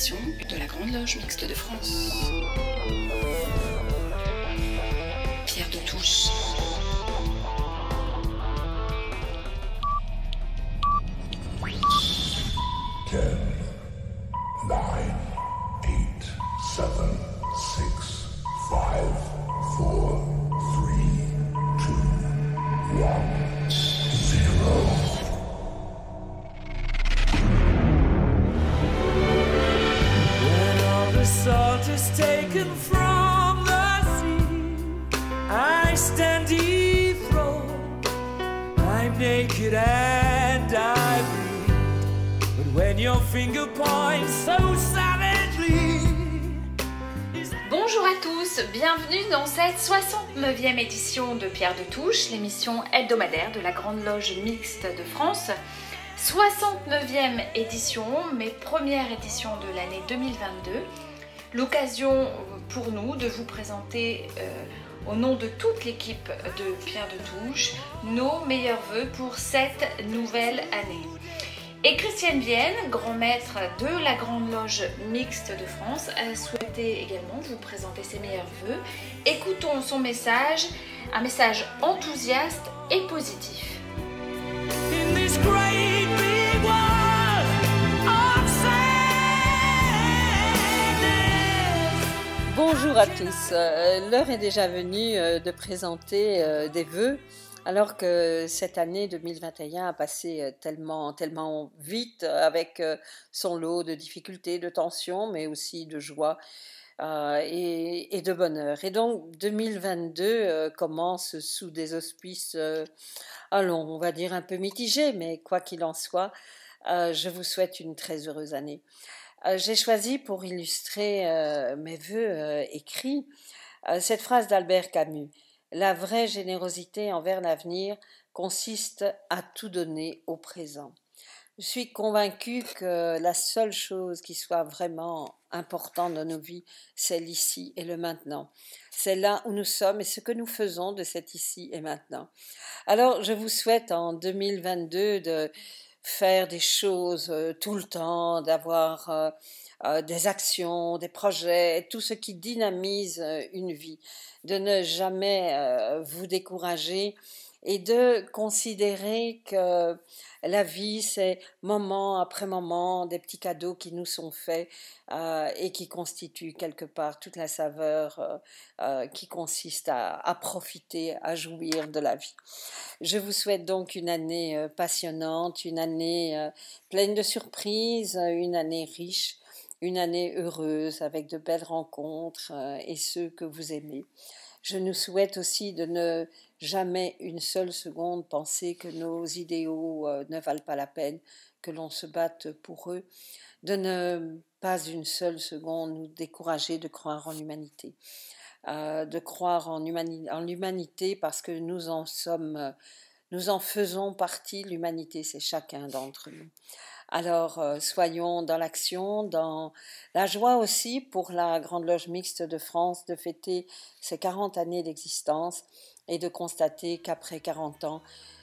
de la Grande Loge Mixte de France. Pierre de Touche. Pierre de Touche, l'émission hebdomadaire de la Grande Loge Mixte de France. 69e édition, mais première édition de l'année 2022. L'occasion pour nous de vous présenter euh, au nom de toute l'équipe de Pierre de Touche nos meilleurs voeux pour cette nouvelle année. Et Christiane Vienne, grand maître de la Grande Loge Mixte de France, a souhaité également vous présenter ses meilleurs voeux. Écoutons son message, un message enthousiaste et positif. in this great big world of sadness. Bonjour à tous. Euh, L'heure est déjà venue euh, de présenter euh, des vœux, alors que cette année 2021 a passé euh, tellement, tellement vite, euh, avec euh, son lot de difficultés, de tensions, mais aussi de joie. et, de bonheur. Et donc 2022 euh, commence sous des auspices, allons, on va dire un peu mitigés, mais quoi qu'il en soit, je vous souhaite une très heureuse année. J'ai choisi pour illustrer mes voeux écrits cette phrase d'Albert Camus. La vraie générosité envers l'avenir consiste à tout donner au présent. Je suis convaincue que la seule chose qui soit vraiment importante dans nos vies, c'est l'ici et le maintenant. C'est là où nous sommes et ce que nous faisons de cet ici et maintenant. Alors, je vous souhaite en 2022 de faire des choses euh, tout le temps, d'avoir euh, des actions, des projets, tout ce qui dynamise euh, une vie, de ne jamais euh, vous décourager et de considérer que la vie, c'est moment après moment des petits cadeaux qui nous sont faits et qui constituent quelque part toute la saveur qui consiste à, profiter, à jouir de la vie. Je vous souhaite donc une année passionnante, une année pleine de surprises, une année riche, une année heureuse avec de belles rencontres euh, et ceux que vous aimez. Je nous souhaite aussi de ne jamais une seule seconde penser que nos idéaux euh, ne valent pas la peine, que l'on se batte pour eux, de ne pas une seule seconde nous décourager de croire en l'humanité, euh, de croire en, en l'humanité parce que nous en sommes, nous en faisons partie, l'humanité c'est chacun d'entre nous. Alors euh, soyons dans l'action, dans la joie aussi pour la Grande Loge Mixte de France de fêter ses 40 années d'existence et de constater qu'après 40 ans,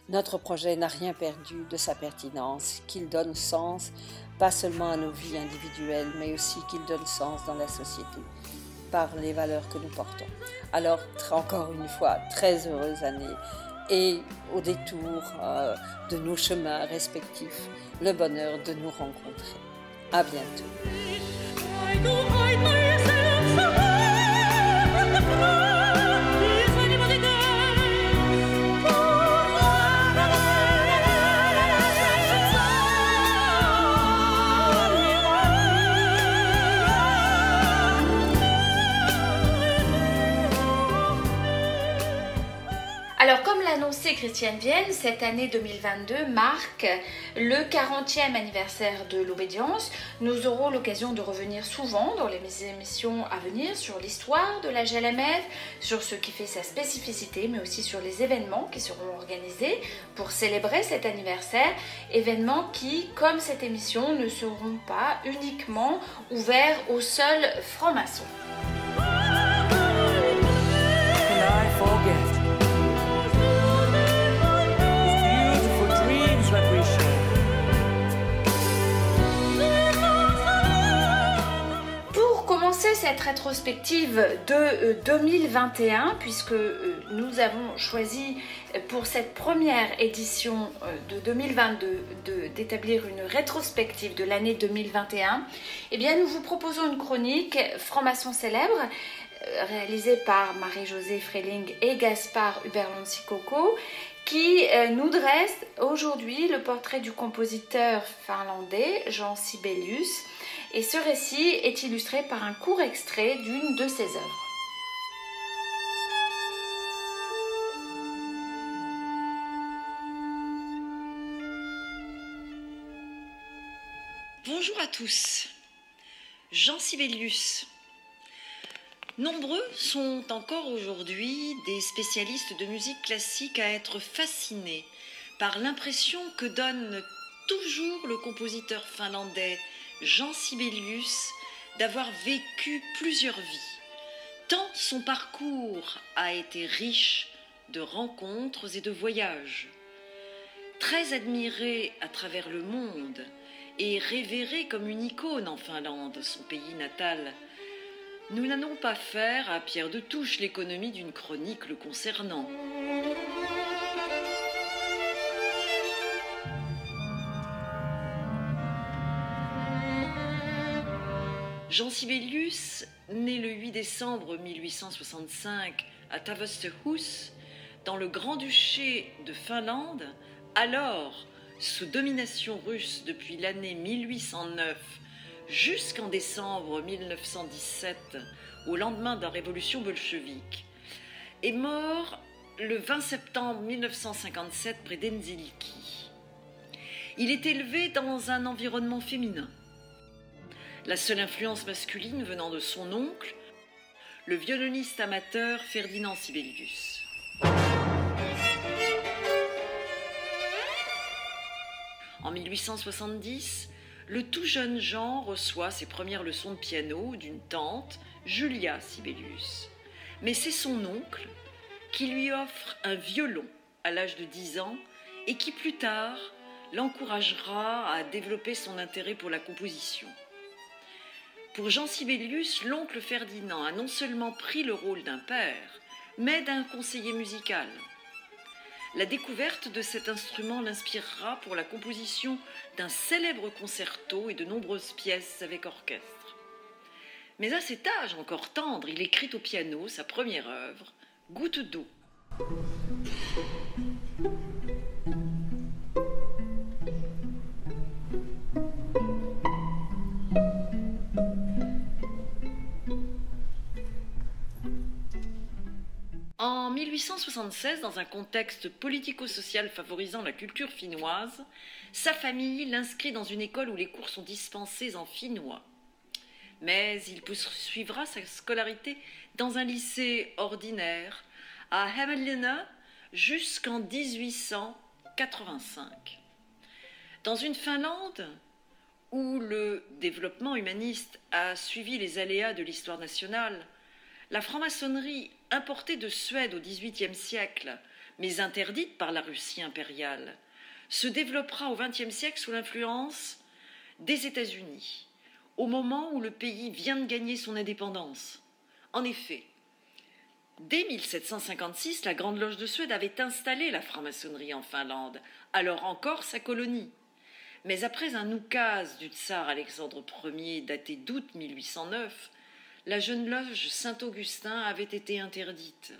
notre projet n'a rien perdu de sa pertinence, qu'il donne sens pas seulement à nos vies individuelles, mais aussi qu'il donne sens dans la société par les valeurs que nous portons. Alors, encore une fois, très heureuse année et au détour euh, de nos chemins respectifs, le bonheur de nous rencontrer. À bientôt. Annoncé Christiane Vienne, cette année 2022 marque le 40e anniversaire de l'obédience. Nous aurons l'occasion de revenir souvent dans les émissions à venir sur l'histoire de la GLMF, sur ce qui fait sa spécificité, mais aussi sur les événements qui seront organisés pour célébrer cet anniversaire. Événements qui, comme cette émission, ne seront pas uniquement ouverts aux seuls francs-maçons. Rétrospective de 2021 puisque nous avons choisi pour cette première édition de 2022 d'établir une rétrospective de l'année 2021. Eh bien, nous vous proposons une chronique franc-maçon célèbre réalisée par Marie-Josée Freling et Gaspard Uberlon-Sikoco qui nous dresse aujourd'hui le portrait du compositeur finlandais Jean Sibelius et ce récit est illustré par un court extrait d'une de ses œuvres. Bonjour à tous. Jean Sibelius. Nombreux sont encore aujourd'hui des spécialistes de musique classique à être fascinés par l'impression que donne toujours le compositeur finlandais Jean Sibelius d'avoir vécu plusieurs vies, tant son parcours a été riche de rencontres et de voyages. Très admiré à travers le monde et révéré comme une icône en Finlande, son pays natal, nous n'allons pas faire à Pierre de Touche l'économie d'une chronique le concernant. Jean Sibelius, né le 8 décembre 1865 à Tavastehus, dans le Grand-Duché de Finlande, alors sous domination russe depuis l'année 1809 jusqu'en décembre 1917, au lendemain de la révolution bolchevique, est mort le 20 septembre 1957 près d'Enziliki. Il est élevé dans un environnement féminin la seule influence masculine venant de son oncle, le violoniste amateur Ferdinand Sibelius. En 1870, le tout jeune Jean reçoit ses premières leçons de piano d'une tante, Julia Sibelius. Mais c'est son oncle qui lui offre un violon à l'âge de 10 ans et qui plus tard l'encouragera à développer son intérêt pour la composition. Pour Jean Sibelius, l'oncle Ferdinand a non seulement pris le rôle d'un père, mais d'un conseiller musical. La découverte de cet instrument l'inspirera pour la composition d'un célèbre concerto et de nombreuses pièces avec orchestre. Mais à cet âge encore tendre, il écrit au piano sa première œuvre, Goutte d'eau. En 1876, dans un contexte politico-social favorisant la culture finnoise, sa famille l'inscrit dans une école où les cours sont dispensés en finnois. Mais il poursuivra sa scolarité dans un lycée ordinaire à Hämeenlinna jusqu'en 1885. Dans une Finlande où le développement humaniste a suivi les aléas de l'histoire nationale, la franc-maçonnerie importée de Suède au XVIIIe siècle, mais interdite par la Russie impériale, se développera au XXe siècle sous l'influence des États-Unis, au moment où le pays vient de gagner son indépendance. En effet, dès 1756, la Grande Loge de Suède avait installé la franc-maçonnerie en Finlande, alors encore sa colonie. Mais après un oukase du tsar Alexandre Ier daté d'août 1809, la jeune loge Saint-Augustin avait été interdite.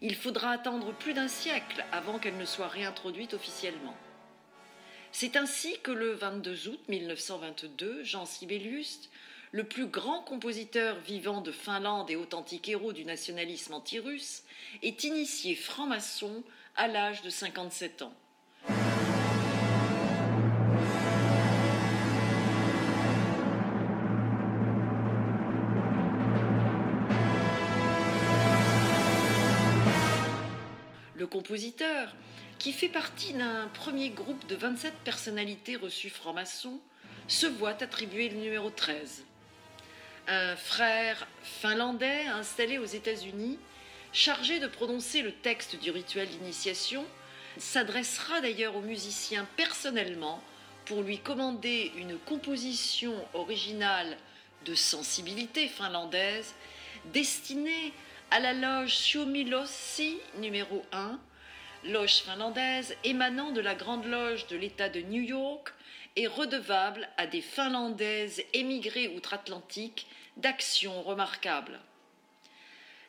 Il faudra attendre plus d'un siècle avant qu'elle ne soit réintroduite officiellement. C'est ainsi que le 22 août 1922, Jean Sibelius, le plus grand compositeur vivant de Finlande et authentique héros du nationalisme anti-russe, est initié franc-maçon à l'âge de 57 ans. Le compositeur, qui fait partie d'un premier groupe de 27 personnalités reçues franc-maçon, se voit attribuer le numéro 13. Un frère finlandais installé aux États-Unis chargé de prononcer le texte du rituel d'initiation, s'adressera d'ailleurs au musicien personnellement pour lui commander une composition originale de sensibilité finlandaise destinée à la loge Suomilossi numéro 1, loge finlandaise émanant de la Grande Loge de l'État de New York et redevable à des Finlandaises émigrées outre-Atlantique d'actions remarquables.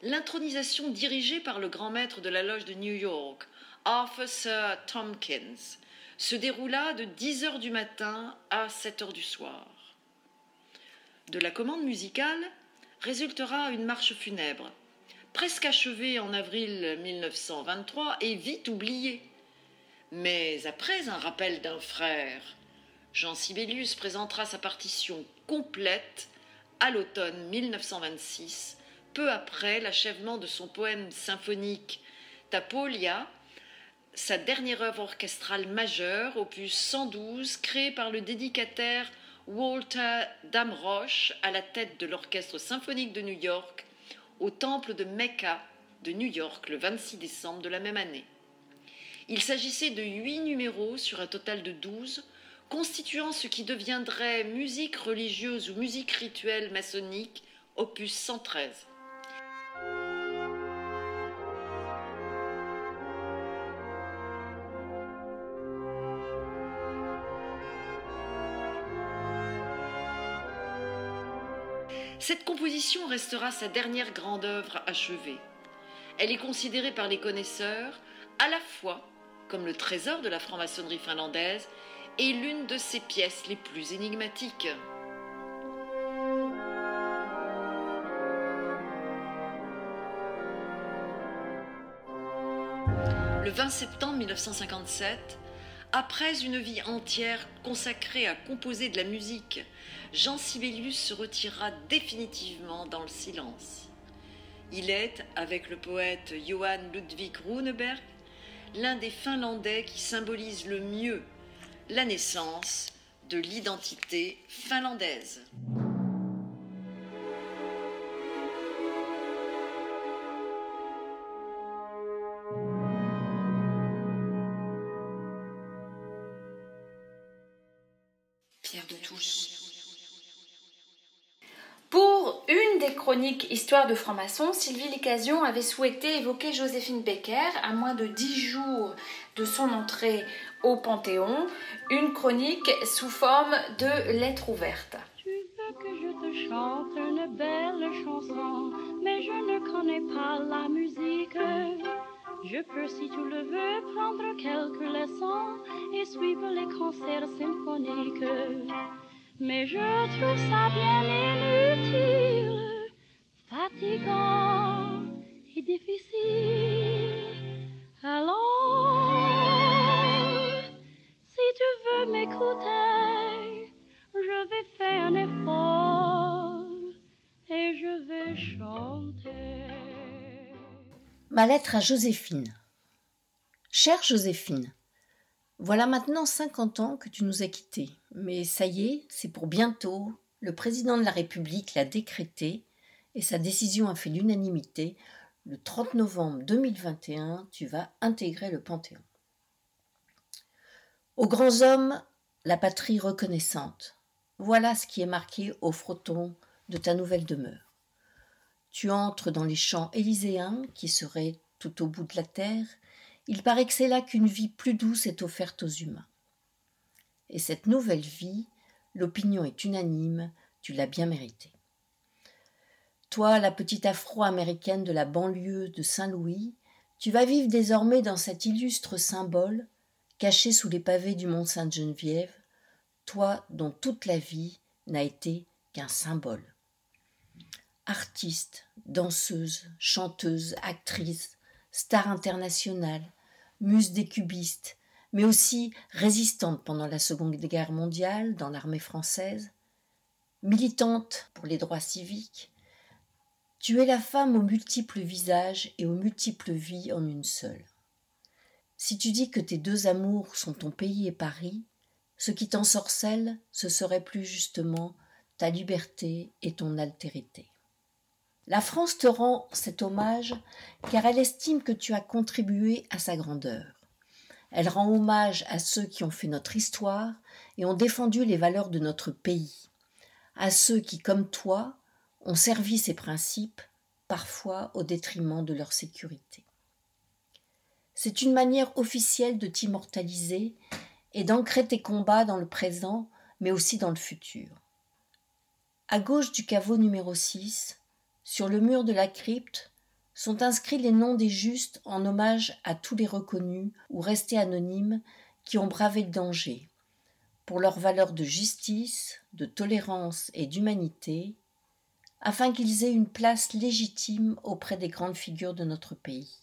L'intronisation dirigée par le grand maître de la loge de New York, Sir Tompkins, se déroula de 10 heures du matin à 7 heures du soir. De la commande musicale résultera une marche funèbre, presque achevée en avril 1923 et vite oubliée. Mais après un rappel d'un frère, Jean Sibelius présentera sa partition complète à l'automne 1926, peu après l'achèvement de son poème symphonique Tapolia, sa dernière œuvre orchestrale majeure, opus 112, créée par le dédicataire Walter Damrosch à la tête de l'Orchestre symphonique de New York au temple de Mecca de New York le 26 décembre de la même année. Il s'agissait de huit numéros sur un total de douze, constituant ce qui deviendrait musique religieuse ou musique rituelle maçonnique, opus 113. Cette composition restera sa dernière grande œuvre achevée. Elle est considérée par les connaisseurs à la fois comme le trésor de la franc-maçonnerie finlandaise et l'une de ses pièces les plus énigmatiques. Le 20 septembre 1957, après une vie entière consacrée à composer de la musique, Jean Sibelius se retirera définitivement dans le silence. Il est, avec le poète Johann Ludwig Runeberg, l'un des Finlandais qui symbolise le mieux la naissance de l'identité finlandaise. Pour une des chroniques Histoire de franc-maçon, Sylvie Licasion avait souhaité évoquer Joséphine Becker à moins de dix jours de son entrée au Panthéon, une chronique sous forme de lettre ouverte. Je peux, si tu le veux, prendre quelques leçons et suivre les concerts symphoniques. Mais je trouve ça bien inutile, fatigant et difficile. Alors, si tu veux m'écouter, je vais faire un effort et je vais chanter. Ma lettre à Joséphine. Chère Joséphine, voilà maintenant 50 ans que tu nous as quittés, mais ça y est, c'est pour bientôt. Le président de la République l'a décrété et sa décision a fait l'unanimité. Le 30 novembre 2021, tu vas intégrer le Panthéon. Aux grands hommes, la patrie reconnaissante. Voilà ce qui est marqué au frotton de ta nouvelle demeure. Tu entres dans les champs élyséens qui seraient tout au bout de la terre. Il paraît que c'est là qu'une vie plus douce est offerte aux humains. Et cette nouvelle vie, l'opinion est unanime, tu l'as bien méritée. Toi, la petite afro-américaine de la banlieue de Saint-Louis, tu vas vivre désormais dans cet illustre symbole, caché sous les pavés du mont Sainte-Geneviève, toi dont toute la vie n'a été qu'un symbole. Artiste, danseuse, chanteuse, actrice, star internationale, muse des cubistes, mais aussi résistante pendant la Seconde Guerre mondiale dans l'armée française, militante pour les droits civiques, tu es la femme aux multiples visages et aux multiples vies en une seule. Si tu dis que tes deux amours sont ton pays et Paris, ce qui t'ensorcelle, ce serait plus justement ta liberté et ton altérité. La France te rend cet hommage car elle estime que tu as contribué à sa grandeur. Elle rend hommage à ceux qui ont fait notre histoire et ont défendu les valeurs de notre pays, à ceux qui, comme toi, ont servi ces principes, parfois au détriment de leur sécurité. C'est une manière officielle de t'immortaliser et d'ancrer tes combats dans le présent, mais aussi dans le futur. À gauche du caveau numéro 6, sur le mur de la crypte, sont inscrits les noms des justes en hommage à tous les reconnus ou restés anonymes qui ont bravé le danger, pour leurs valeurs de justice, de tolérance et d'humanité, afin qu'ils aient une place légitime auprès des grandes figures de notre pays.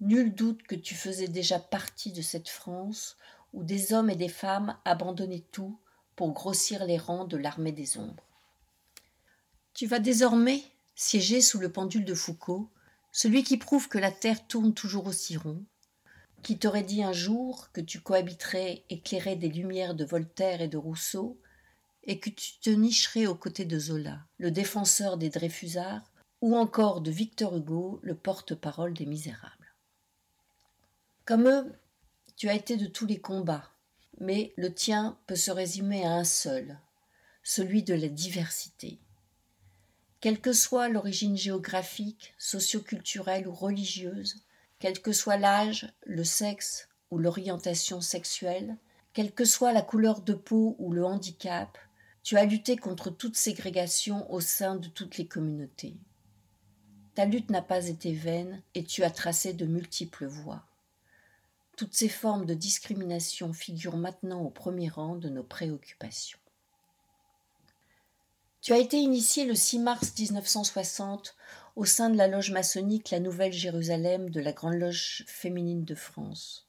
Nul doute que tu faisais déjà partie de cette France où des hommes et des femmes abandonnaient tout pour grossir les rangs de l'armée des ombres. Tu vas désormais siéger sous le pendule de Foucault, celui qui prouve que la Terre tourne toujours aussi rond, qui t'aurait dit un jour que tu cohabiterais éclairé des lumières de Voltaire et de Rousseau, et que tu te nicherais aux côtés de Zola, le défenseur des Dreyfusards, ou encore de Victor Hugo, le porte-parole des Misérables. Comme eux, tu as été de tous les combats, mais le tien peut se résumer à un seul, celui de la diversité. Quelle que soit l'origine géographique, socioculturelle ou religieuse, quel que soit l'âge, le sexe ou l'orientation sexuelle, quelle que soit la couleur de peau ou le handicap, tu as lutté contre toute ségrégation au sein de toutes les communautés. Ta lutte n'a pas été vaine et tu as tracé de multiples voies. Toutes ces formes de discrimination figurent maintenant au premier rang de nos préoccupations. Tu as été initié le 6 mars 1960 au sein de la loge maçonnique La Nouvelle Jérusalem de la Grande Loge féminine de France.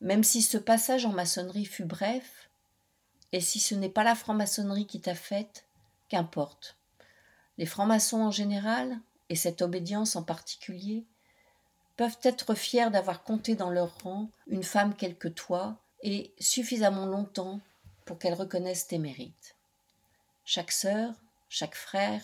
Même si ce passage en maçonnerie fut bref, et si ce n'est pas la franc-maçonnerie qui t'a faite, qu'importe. Les francs-maçons en général, et cette obédience en particulier, peuvent être fiers d'avoir compté dans leur rang une femme quelle que toi, et suffisamment longtemps pour qu'elle reconnaisse tes mérites. Chaque sœur, chaque frère,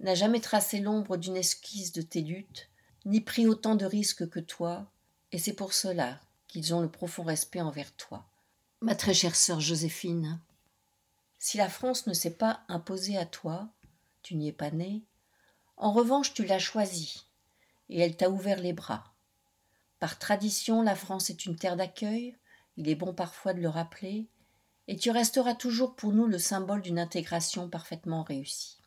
n'a jamais tracé l'ombre d'une esquisse de tes luttes, ni pris autant de risques que toi, et c'est pour cela qu'ils ont le profond respect envers toi. Ma très chère sœur Joséphine, si la France ne s'est pas imposée à toi, tu n'y es pas née, en revanche tu l'as choisie, et elle t'a ouvert les bras. Par tradition, la France est une terre d'accueil, il est bon parfois de le rappeler, et tu resteras toujours pour nous le symbole d'une intégration parfaitement réussie.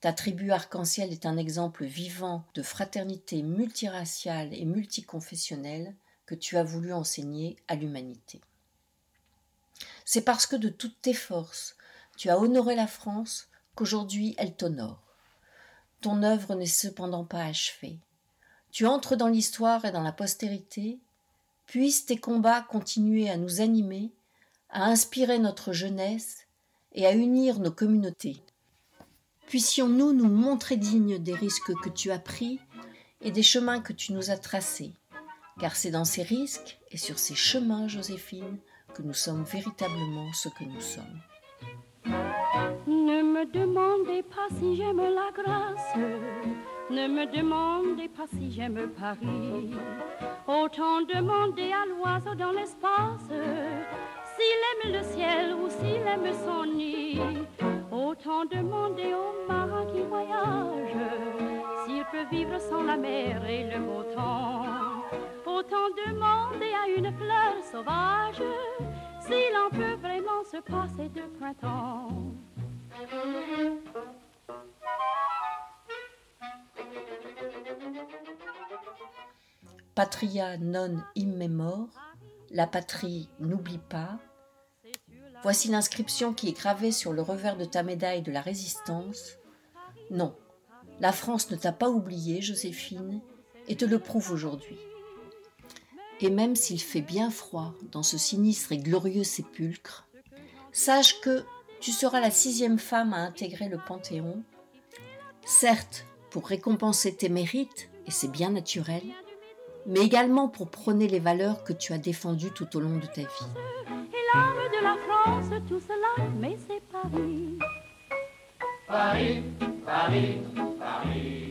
Ta tribu arc-en-ciel est un exemple vivant de fraternité multiraciale et multiconfessionnelle que tu as voulu enseigner à l'humanité. C'est parce que de toutes tes forces, tu as honoré la France qu'aujourd'hui elle t'honore. Ton œuvre n'est cependant pas achevée. Tu entres dans l'histoire et dans la postérité, puissent tes combats continuer à nous animer, à inspirer notre jeunesse et à unir nos communautés. Puissions-nous nous montrer dignes des risques que tu as pris et des chemins que tu nous as tracés, car c'est dans ces risques et sur ces chemins, Joséphine, que nous sommes véritablement ce que nous sommes. Ne me demandez pas si j'aime la grâce ne me demandez pas si j'aime Paris. Autant demander à l'oiseau dans l'espace s'il aime le ciel ou s'il aime son nid. Autant demander au marin qui voyage s'il peut vivre sans la mer et le beau temps. Autant demander à une fleur sauvage s'il en peut vraiment se passer de printemps. Patria non immemor, la patrie n'oublie pas. Voici l'inscription qui est gravée sur le revers de ta médaille de la résistance. Non, la France ne t'a pas oublié, Joséphine, et te le prouve aujourd'hui. Et même s'il fait bien froid dans ce sinistre et glorieux sépulcre, sache que tu seras la sixième femme à intégrer le Panthéon, certes pour récompenser tes mérites, et c'est bien naturel, mais également pour prôner les valeurs que tu as défendues tout au long de ta vie. Et l'âme de la France, tout cela, mais c'est Paris. Paris, Paris, Paris.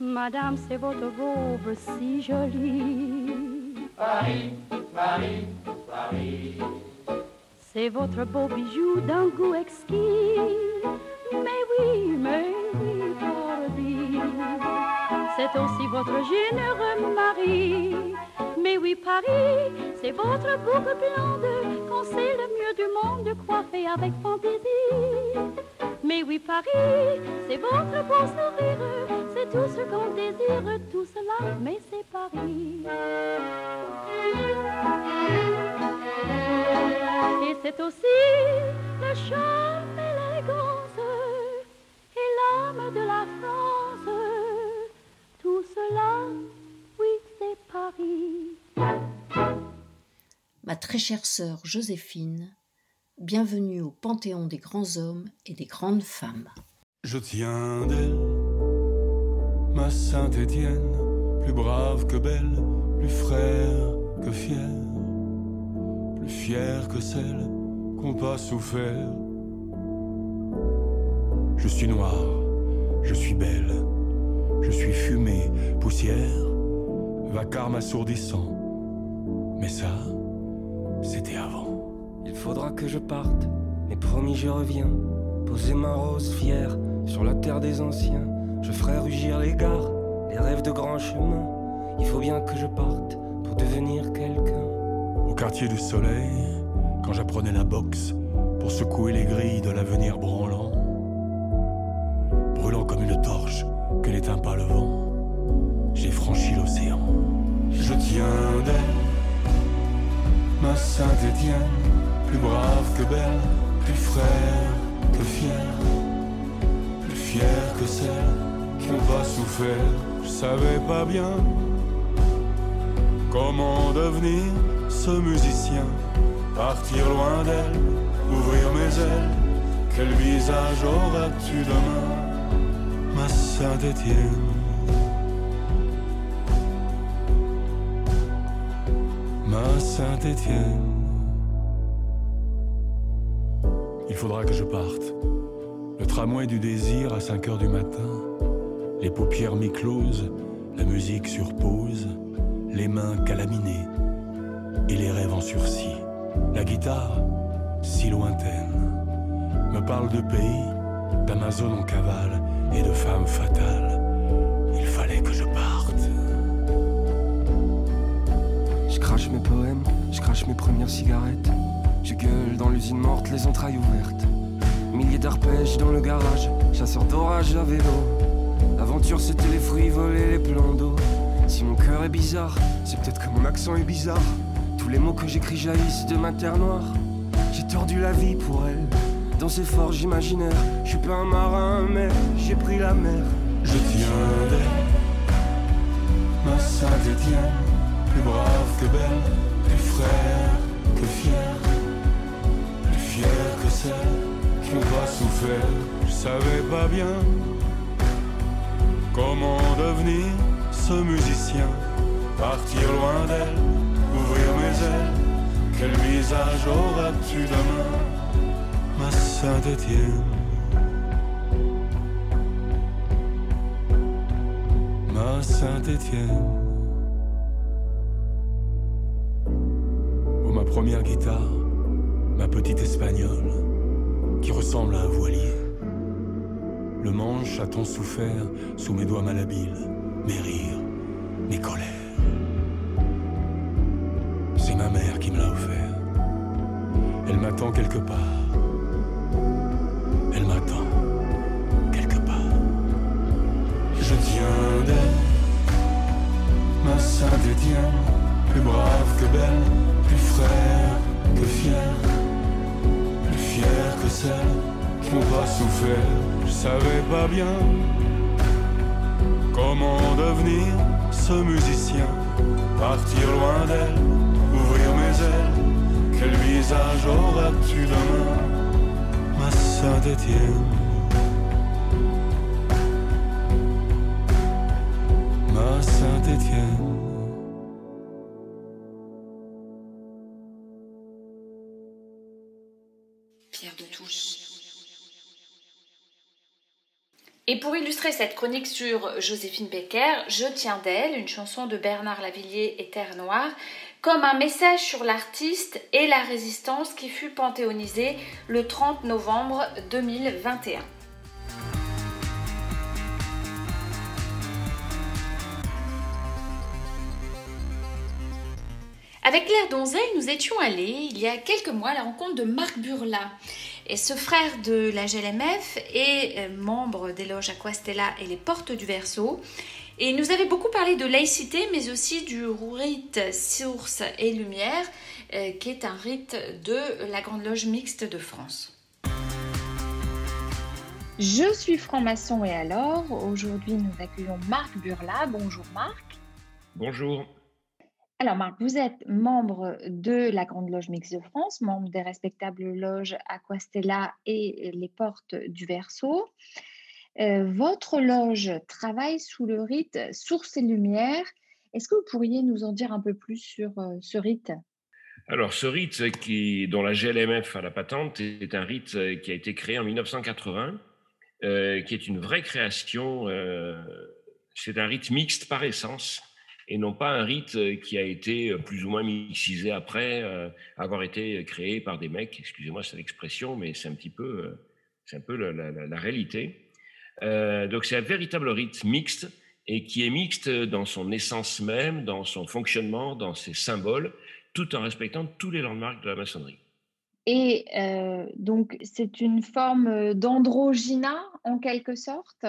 Madame, c'est votre robe si jolie. Paris, Paris, Paris. C'est votre beau bijou d'un goût exquis. Mais oui, mais oui, Paris. C'est aussi votre généreux mari. Mais oui, Paris, c'est votre boucle blonde, quand c'est le mieux du monde, coiffé avec fantaisie. Mais oui, Paris, c'est votre beau sourire, c'est tout ce qu'on désire, tout cela, mais c'est Paris. Et c'est aussi le charme l'élégance et l'âme de la France. Cela, oui, c'est Paris. Ma très chère sœur Joséphine, bienvenue au Panthéon des grands hommes et des grandes femmes. Je tiens d'elle, ma Sainte Étienne, plus brave que belle, plus frère que fière, plus fière que celle qu'on pas souffert. Je suis noir, je suis belle, je suis fumée, poussière, vacarme assourdissant. Mais ça, c'était avant. Il faudra que je parte, mais promis je reviens. Poser ma rose fière sur la terre des anciens. Je ferai rugir les gares, les rêves de grands chemins. Il faut bien que je parte pour devenir quelqu'un. Au quartier du soleil, quand j'apprenais la boxe pour secouer les grilles de l'avenir branlant, brûlant comme une torche que n'éteint pas le vent, j'ai franchi l'océan. Je tiens d'elle, ma Sainte Étienne, plus brave que belle, plus frère que fière, plus fière que celle qui n'ont pas souffert. Je savais pas bien comment devenir ce musicien, partir loin d'elle, ouvrir mes ailes. Quel visage auras-tu demain, ma Sainte Étienne? Ma Sainte Étienne. Il faudra que je parte. Le tramway du désir à 5 heures du matin. Les paupières mi-closes, la musique sur pause, les mains calaminées et les rêves en sursis. La guitare, si lointaine, me parle de pays, d'Amazon en cavale et de femmes fatales. Il fallait que je parte. Je crache mes poèmes, je crache mes premières cigarettes. Je gueule dans l'usine morte, les entrailles ouvertes. Milliers d'arpèges dans le garage, chasseur d'orage à vélo. L'aventure c'était les fruits volés, les plans d'eau. Si mon cœur est bizarre, c'est peut-être que mon accent est bizarre. Tous les mots que j'écris jaillissent de ma terre noire. J'ai tordu la vie pour elle, dans ces forges imaginaires. Je suis pas un marin, mais j'ai pris la mer. Je tiens d'elle, ma Sainte Étienne, plus brave que belle, plus frère que fière, plus fière que celle qui pas souffert. Je savais pas bien comment devenir ce musicien, partir loin d'elle, ouvrir mes ailes. Quel visage auras-tu demain, ma Sainte Étienne? Ma Sainte Étienne. Oh, ma première guitare, ma petite espagnole, qui ressemble à un voilier. Le manche a tant souffert sous mes doigts malhabiles, mes rires, mes colères. C'est ma mère qui me l'a offert. Elle m'attend quelque part. Elle quelque part. Je tiens d'elle, ma Sainte Étienne, plus brave que belle, plus frère que fière, plus fière que celle qui n'ont pas souffert. Je savais pas bien comment devenir ce musicien, partir loin d'elle, ouvrir mes ailes. Quel visage auras-tu demain, Étienne. Pierre de Touche. Et pour illustrer cette chronique sur Joséphine Becker, Je tiens d'elle, une chanson de Bernard Lavillier et Terre Noire, comme un message sur l'artiste et la résistance qui fut panthéonisé le 30 novembre 2021. Avec Claire Donzel, nous étions allés il y a quelques mois à la rencontre de Marc Burla. Ce frère de la GLMF est euh, membre des loges Aquastella et les Portes du Verseau. Et il nous avait beaucoup parlé de laïcité, mais aussi du rite Source et Lumière, euh, qui est un rite de la Grande Loge Mixte de France. Je suis franc-maçon et alors, aujourd'hui nous accueillons Marc Burla. Bonjour Marc. Bonjour. Alors Marc, vous êtes membre de la Grande Loge Mixte de France, membre des respectables loges Aquastella et les Portes du Verseau. Euh, votre loge travaille sous le rite Source et Lumière. Est-ce que vous pourriez nous en dire un peu plus sur euh, ce rite? Alors, ce rite qui, dont la GLMF a la patente est un rite euh, qui a été créé en 1980, qui est une vraie création. c'est un rite mixte par essence et non pas un rite qui a été plus ou moins mixisé après avoir été créé par des mecs. Excusez-moi cette expression, mais c'est un petit peu, un peu la réalité. Euh, donc c'est un véritable rite mixte et qui est mixte dans son essence même, dans son fonctionnement, dans ses symboles, tout en respectant tous les landmarks de la maçonnerie. Et euh, donc c'est une forme d'androgyna en quelque sorte?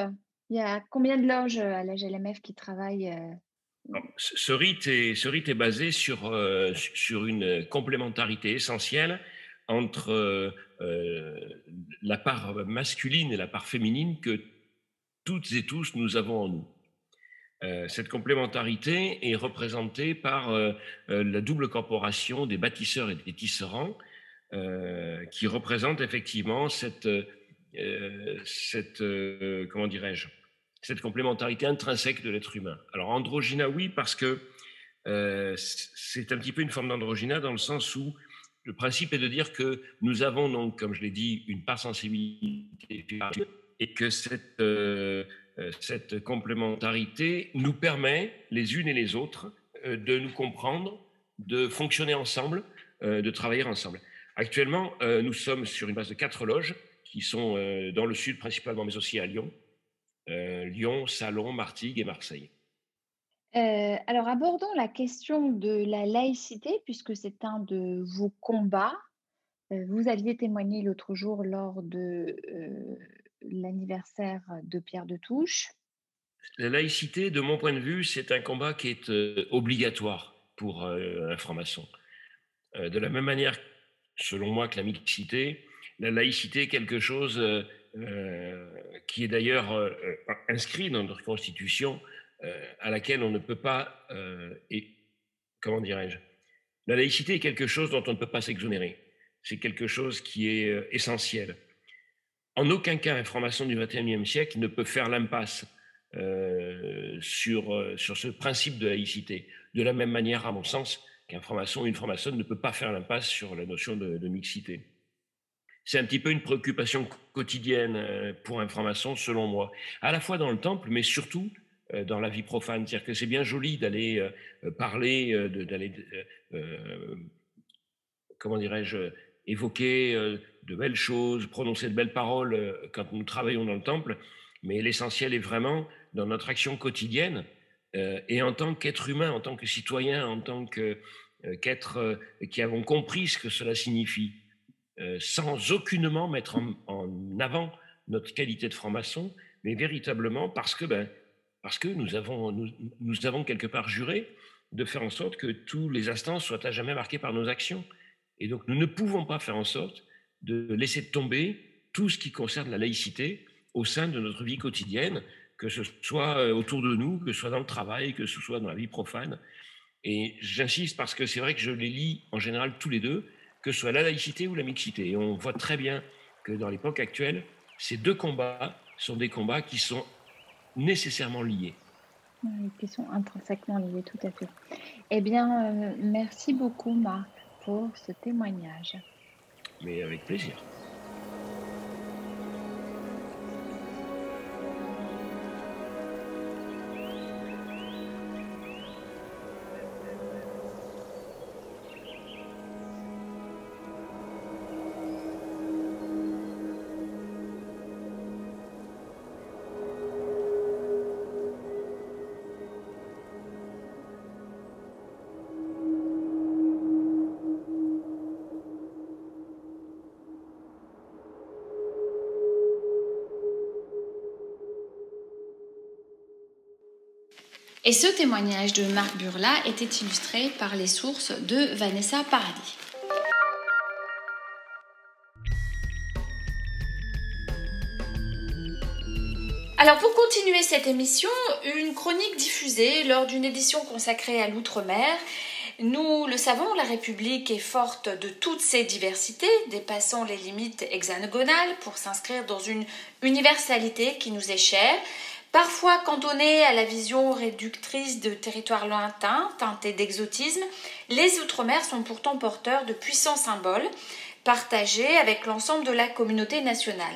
Il y a combien de loges à la GLMF qui travaillent euh? ce, rite est, ce rite est basé sur, sur une complémentarité essentielle entre la part masculine et la part féminine que toutes et tous nous avons en nous. Euh, cette complémentarité est représentée par euh, euh, la double corporation des bâtisseurs et des tisserands, qui représente effectivement cette, cette comment dirais-je, cette complémentarité intrinsèque de l'être humain. Alors androgyna, oui, parce que c'est un petit peu une forme d'androgyna dans le sens où le principe est de dire que nous avons donc, comme je l'ai dit, une part sensibilité et que cette, euh, euh, cette complémentarité nous permet, les unes et les autres, euh, de nous comprendre, de fonctionner ensemble, de travailler ensemble. Actuellement, nous sommes sur une base de quatre loges qui sont dans le sud principalement, mais aussi à Lyon. Lyon, Salon, Martigues et Marseille. alors abordons la question de la laïcité, puisque c'est un de vos combats. vous aviez témoigné l'autre jour lors de l'anniversaire de Pierre de Touche. La laïcité, de mon point de vue, c'est un combat qui est euh, obligatoire pour euh, un franc-maçon. Euh, de la même manière, selon moi, que la mixité, la laïcité est quelque chose qui est d'ailleurs inscrit dans notre Constitution, à laquelle on ne peut pas, et comment dirais-je, la laïcité est quelque chose dont on ne peut pas s'exonérer. C'est quelque chose qui est essentiel en aucun cas, franc-maçon du XXIe siècle ne peut faire l'impasse euh, sur, euh, sur ce principe de laïcité. De la même manière, à mon sens, qu'un franc-maçon ou une franc-maçonne ne peut pas faire l'impasse sur la notion de, mixité. C'est un petit peu une préoccupation quotidienne euh, pour un franc-maçon, selon moi, à la fois dans le temple, mais surtout dans la vie profane. C'est-à-dire que c'est bien joli d'aller parler, d'aller, comment dirais-je, évoquer de belles choses, prononcer de belles paroles euh, quand nous travaillons dans le temple, mais l'essentiel est vraiment dans notre action quotidienne euh, et en tant qu'être humain, en tant que citoyen, en tant euh, qu'être qui avons compris ce que cela signifie, sans aucunement mettre en, avant notre qualité de franc-maçon, mais véritablement parce que, ben, parce que nous, avons, nous, nous avons quelque part juré de faire en sorte que tous les instants soient à jamais marqués par nos actions. Et donc nous ne pouvons pas faire en sorte de laisser tomber tout ce qui concerne la laïcité au sein de notre vie quotidienne, que ce soit euh, autour de nous, que ce soit dans le travail, que ce soit dans la vie profane. Et j'insiste parce que c'est vrai que je les lis en général tous les deux, que ce soit la laïcité ou la mixité. Et on voit très bien que dans l'époque actuelle, ces deux combats sont des combats qui sont nécessairement liés. Oui, qui sont intrinsèquement liés, tout à fait. Eh bien, euh, merci beaucoup, Marc, pour ce témoignage mais avec plaisir. Et ce témoignage de Marc Burla était illustré par les sources de Vanessa Paradis. Alors pour continuer cette émission, une chronique diffusée lors d'une édition consacrée à l'outre-mer. Nous le savons, la République est forte de toutes ses diversités, dépassant les limites hexagonales pour s'inscrire dans une universalité qui nous est chère, parfois cantonnée à la vision réductrice de territoires lointains, teintés d'exotisme. Les outre-mer sont pourtant porteurs de puissants symboles partagés avec l'ensemble de la communauté nationale.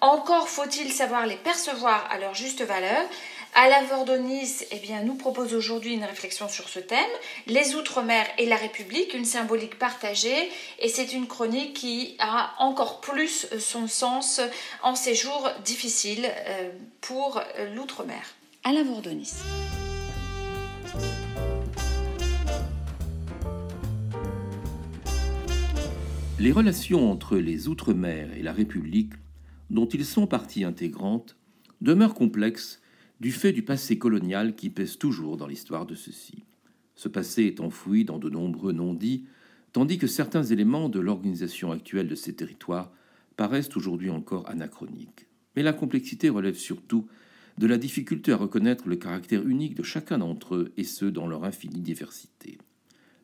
Encore faut-il savoir les percevoir à leur juste valeur. La Vordonis, eh bien, nous propose aujourd'hui une réflexion sur ce thème, les Outre-mer et la République, une symbolique partagée, et c'est une chronique qui a encore plus son sens en ces jours difficiles euh, pour l'Outre-mer. La Vordonis. Les relations entre les Outre-mer et la République dont ils sont partie intégrante, demeurent complexes du fait du passé colonial qui pèse toujours dans l'histoire de ceux-ci. Ce passé est enfoui dans de nombreux non-dits, tandis que certains éléments de l'organisation actuelle de ces territoires paraissent aujourd'hui encore anachroniques. Mais la complexité relève surtout de la difficulté à reconnaître le caractère unique de chacun d'entre eux, et ce, dans leur infinie diversité.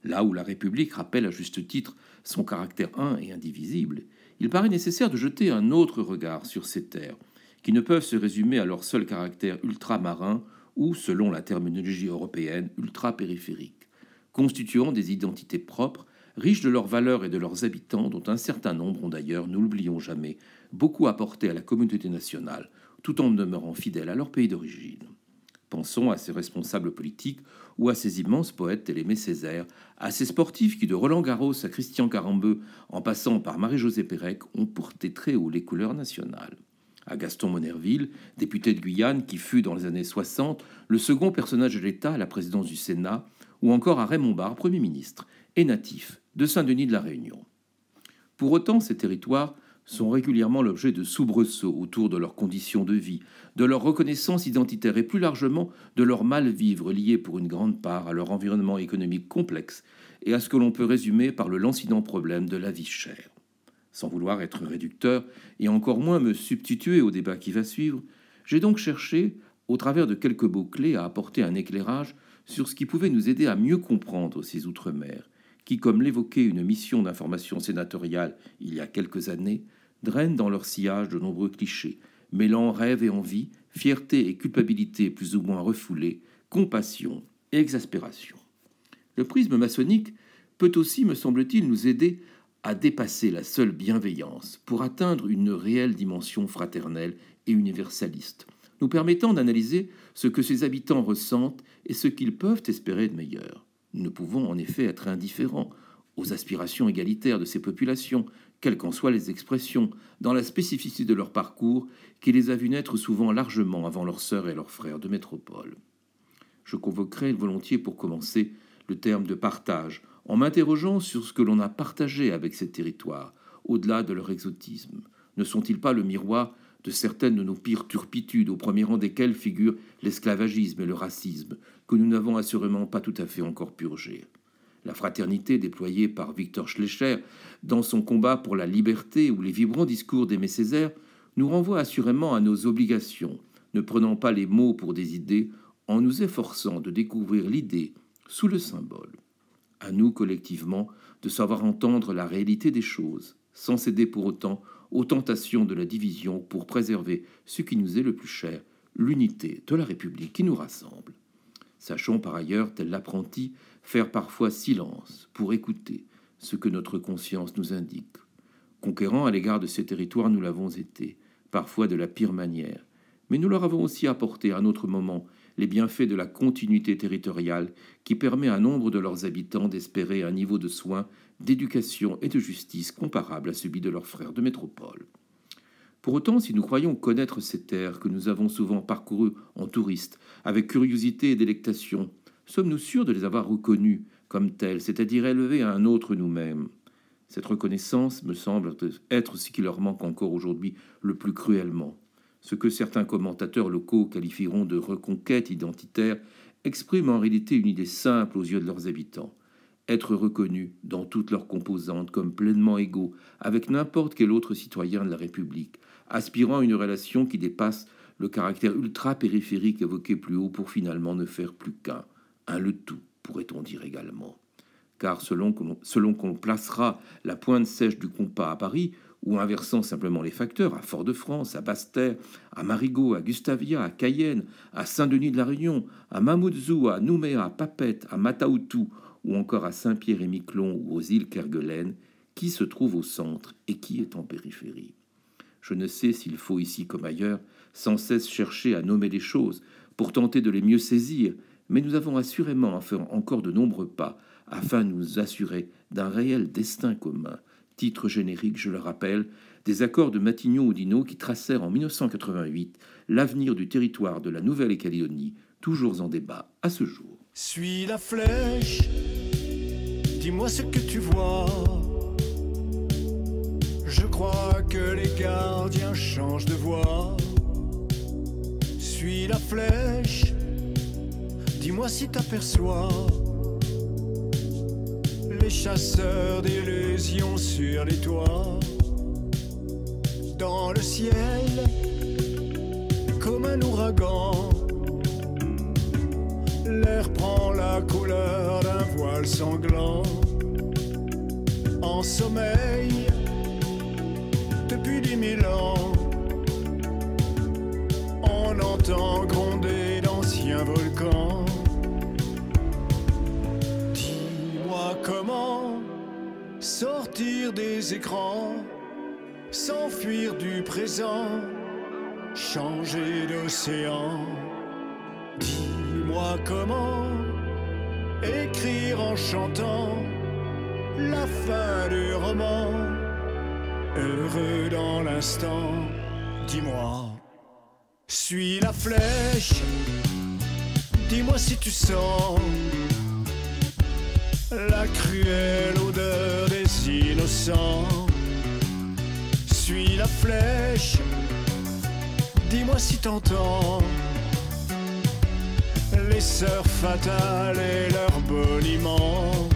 Là où la République rappelle à juste titre son caractère un et indivisible, il paraît nécessaire de jeter un autre regard sur ces terres, qui ne peuvent se résumer à leur seul caractère ultramarin ou, selon la terminologie européenne, ultra-périphérique, constituant des identités propres, riches de leurs valeurs et de leurs habitants, dont un certain nombre ont d'ailleurs, nous l'oublions jamais, beaucoup apporté à la communauté nationale, tout en demeurant fidèles à leur pays d'origine. Pensons à ces responsables politiques ou à ces immenses poètes tels Aimé Césaire, à ces sportifs qui, de Roland Garros à Christian Carambeu, en passant par Marie-Josée Pérec, ont porté très haut les couleurs nationales. À Gaston Monerville, député de Guyane, qui fut dans les années 60 le second personnage de l'État à la présidence du Sénat, ou encore à Raymond Barre, Premier ministre, et natif de Saint-Denis de la Réunion. Pour autant, ces territoires sont régulièrement l'objet de soubresauts autour de leurs conditions de vie, de leur reconnaissance identitaire et plus largement de leur mal-vivre lié pour une grande part à leur environnement économique complexe et à ce que l'on peut résumer par le lancinant problème de la vie chère. Sans vouloir être réducteur et encore moins me substituer au débat qui va suivre, j'ai donc cherché, au travers de quelques mots-clés, à apporter un éclairage sur ce qui pouvait nous aider à mieux comprendre ces Outre-mer, qui, comme l'évoquait une mission d'information sénatoriale il y a quelques années, drainent dans leur sillage de nombreux clichés, mêlant rêve et envie, fierté et culpabilité plus ou moins refoulées, compassion et exaspération. Le prisme maçonnique peut aussi, me semble-t-il, nous aider à dépasser la seule bienveillance pour atteindre une réelle dimension fraternelle et universaliste, nous permettant d'analyser ce que ses habitants ressentent et ce qu'ils peuvent espérer de meilleur. Nous ne pouvons en effet être indifférents aux aspirations égalitaires de ces populations, quelles qu'en soient les expressions, dans la spécificité de leur parcours qui les a vus naître souvent largement avant leurs sœurs et leurs frères de métropole. Je convoquerai volontiers pour commencer le terme de partage, en m'interrogeant sur ce que l'on a partagé avec ces territoires, au-delà de leur exotisme. Ne sont-ils pas le miroir de certaines de nos pires turpitudes, au premier rang desquelles figurent l'esclavagisme et le racisme, que nous n'avons assurément pas tout à fait encore purgés la fraternité déployée par Victor Schlecher dans son combat pour la liberté ou les vibrants discours d'Aimé Césaire nous renvoient assurément à nos obligations, ne prenant pas les mots pour des idées, en nous efforçant de découvrir l'idée sous le symbole. À nous collectivement de savoir entendre la réalité des choses, sans céder pour autant aux tentations de la division pour préserver ce qui nous est le plus cher, l'unité de la République qui nous rassemble. Sachons par ailleurs, tel l'apprenti, faire parfois silence pour écouter ce que notre conscience nous indique. Conquérants à l'égard de ces territoires, nous l'avons été, parfois de la pire manière, mais nous leur avons aussi apporté à un autre moment les bienfaits de la continuité territoriale qui permet à nombre de leurs habitants d'espérer un niveau de soins, d'éducation et de justice comparable à celui de leurs frères de métropole. Pour autant, si nous croyons connaître ces terres que nous avons souvent parcourues en touristes, avec curiosité et délectation, sommes-nous sûrs de les avoir reconnus comme tels, c'est-à-dire élevés à un autre nous-mêmes? Cette reconnaissance me semble être ce qui leur manque encore aujourd'hui le plus cruellement. Ce que certains commentateurs locaux qualifieront de reconquête identitaire expriment en réalité une idée simple aux yeux de leurs habitants. Être reconnus dans toutes leurs composantes comme pleinement égaux avec n'importe quel autre citoyen de la République, aspirant à une relation qui dépasse le caractère ultra-périphérique évoqué plus haut pour finalement ne faire plus qu'un, un le tout, pourrait-on dire également. Car selon qu'on placera la pointe sèche du compas à Paris, ou inversant simplement les facteurs, à Fort-de-France, à Basse-Terre, à Marigot, à Gustavia, à Cayenne, à Saint-Denis de la Réunion, à Mamoudzou, à Nouméa, à Papette, à Mataoutou, ou encore à Saint-Pierre-et-Miquelon ou aux îles Kerguelen, qui se trouve au centre et qui est en périphérie. Je ne sais s'il faut ici comme ailleurs sans cesse chercher à nommer les choses pour tenter de les mieux saisir, mais nous avons assurément à faire encore de nombreux pas afin de nous assurer d'un réel destin commun, titre générique, je le rappelle, des accords de Matignon-Oudinot qui tracèrent en 1988 l'avenir du territoire de la Nouvelle-Calédonie, toujours en débat à ce jour. Suis la flèche, dis-moi ce que tu vois. Je crois que les gardiens changent de voix. Suis la flèche, dis-moi si t'aperçois les chasseurs d'illusions sur les toits. Dans le ciel, comme un ouragan, l'air prend la couleur d'un voile sanglant. En sommeil, depuis dix mille ans, on entend gronder d'anciens volcans. Comment sortir des écrans, s'enfuir du présent, changer d'océan. Dis-moi comment écrire en chantant la fin du roman, heureux dans l'instant. Dis-moi, suis la flèche, dis-moi si tu sens la cruelle odeur des innocents. Suis la flèche, dis-moi si t'entends les sœurs fatales et leurs boniments.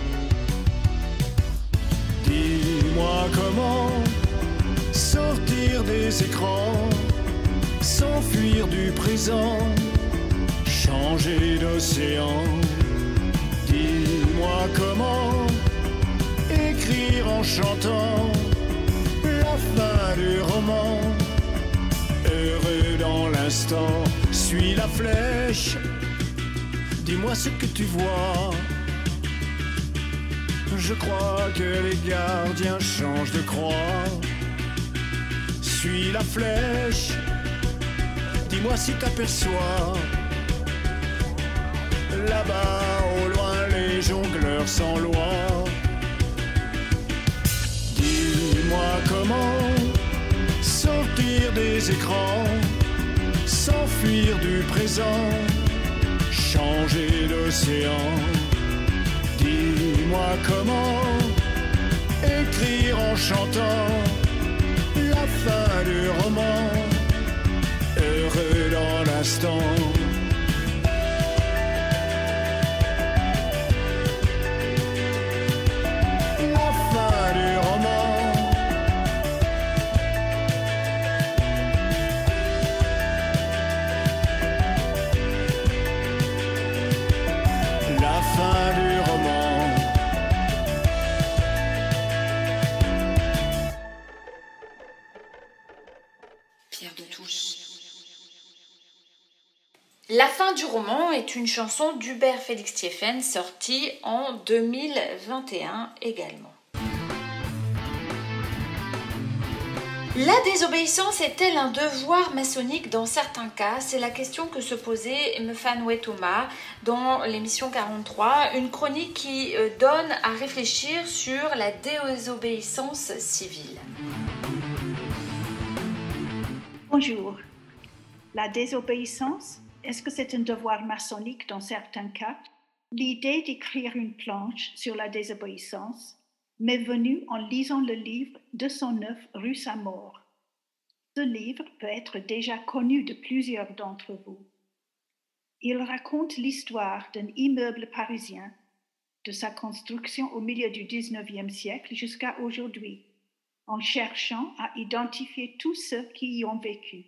Dis-moi comment sortir des écrans, s'enfuir du présent, changer d'océan. Dis-moi comment écrire en chantant la fin du roman. Heureux dans l'instant, suis la flèche Dis-moi ce que tu vois. Je crois que les gardiens changent de croix. Suis la flèche. Dis-moi si t'aperçois. Là-bas, sans loi. Dis-moi comment sortir des écrans, s'enfuir du présent changer d'océan. Dis-moi comment écrire en chantant la fin du roman, heureux dans l'instant. Chanson d'Hubert Félix Thieffen sortie en 2021 également. La désobéissance est-elle un devoir maçonnique dans certains cas? C'est la question que se posait Mfanoué Thomas dans l'émission 43, une chronique qui euh, donne à réfléchir sur la désobéissance civile. Bonjour. La désobéissance, est-ce que c'est un devoir maçonnique dans certains cas? L'idée d'écrire une planche sur la désobéissance m'est venue en lisant le livre 209 rue Saint-Maur. Ce livre peut être déjà connu de plusieurs d'entre vous. Il raconte l'histoire d'un immeuble parisien, de sa construction au milieu du XIXe siècle jusqu'à aujourd'hui, en cherchant à identifier tous ceux qui y ont vécu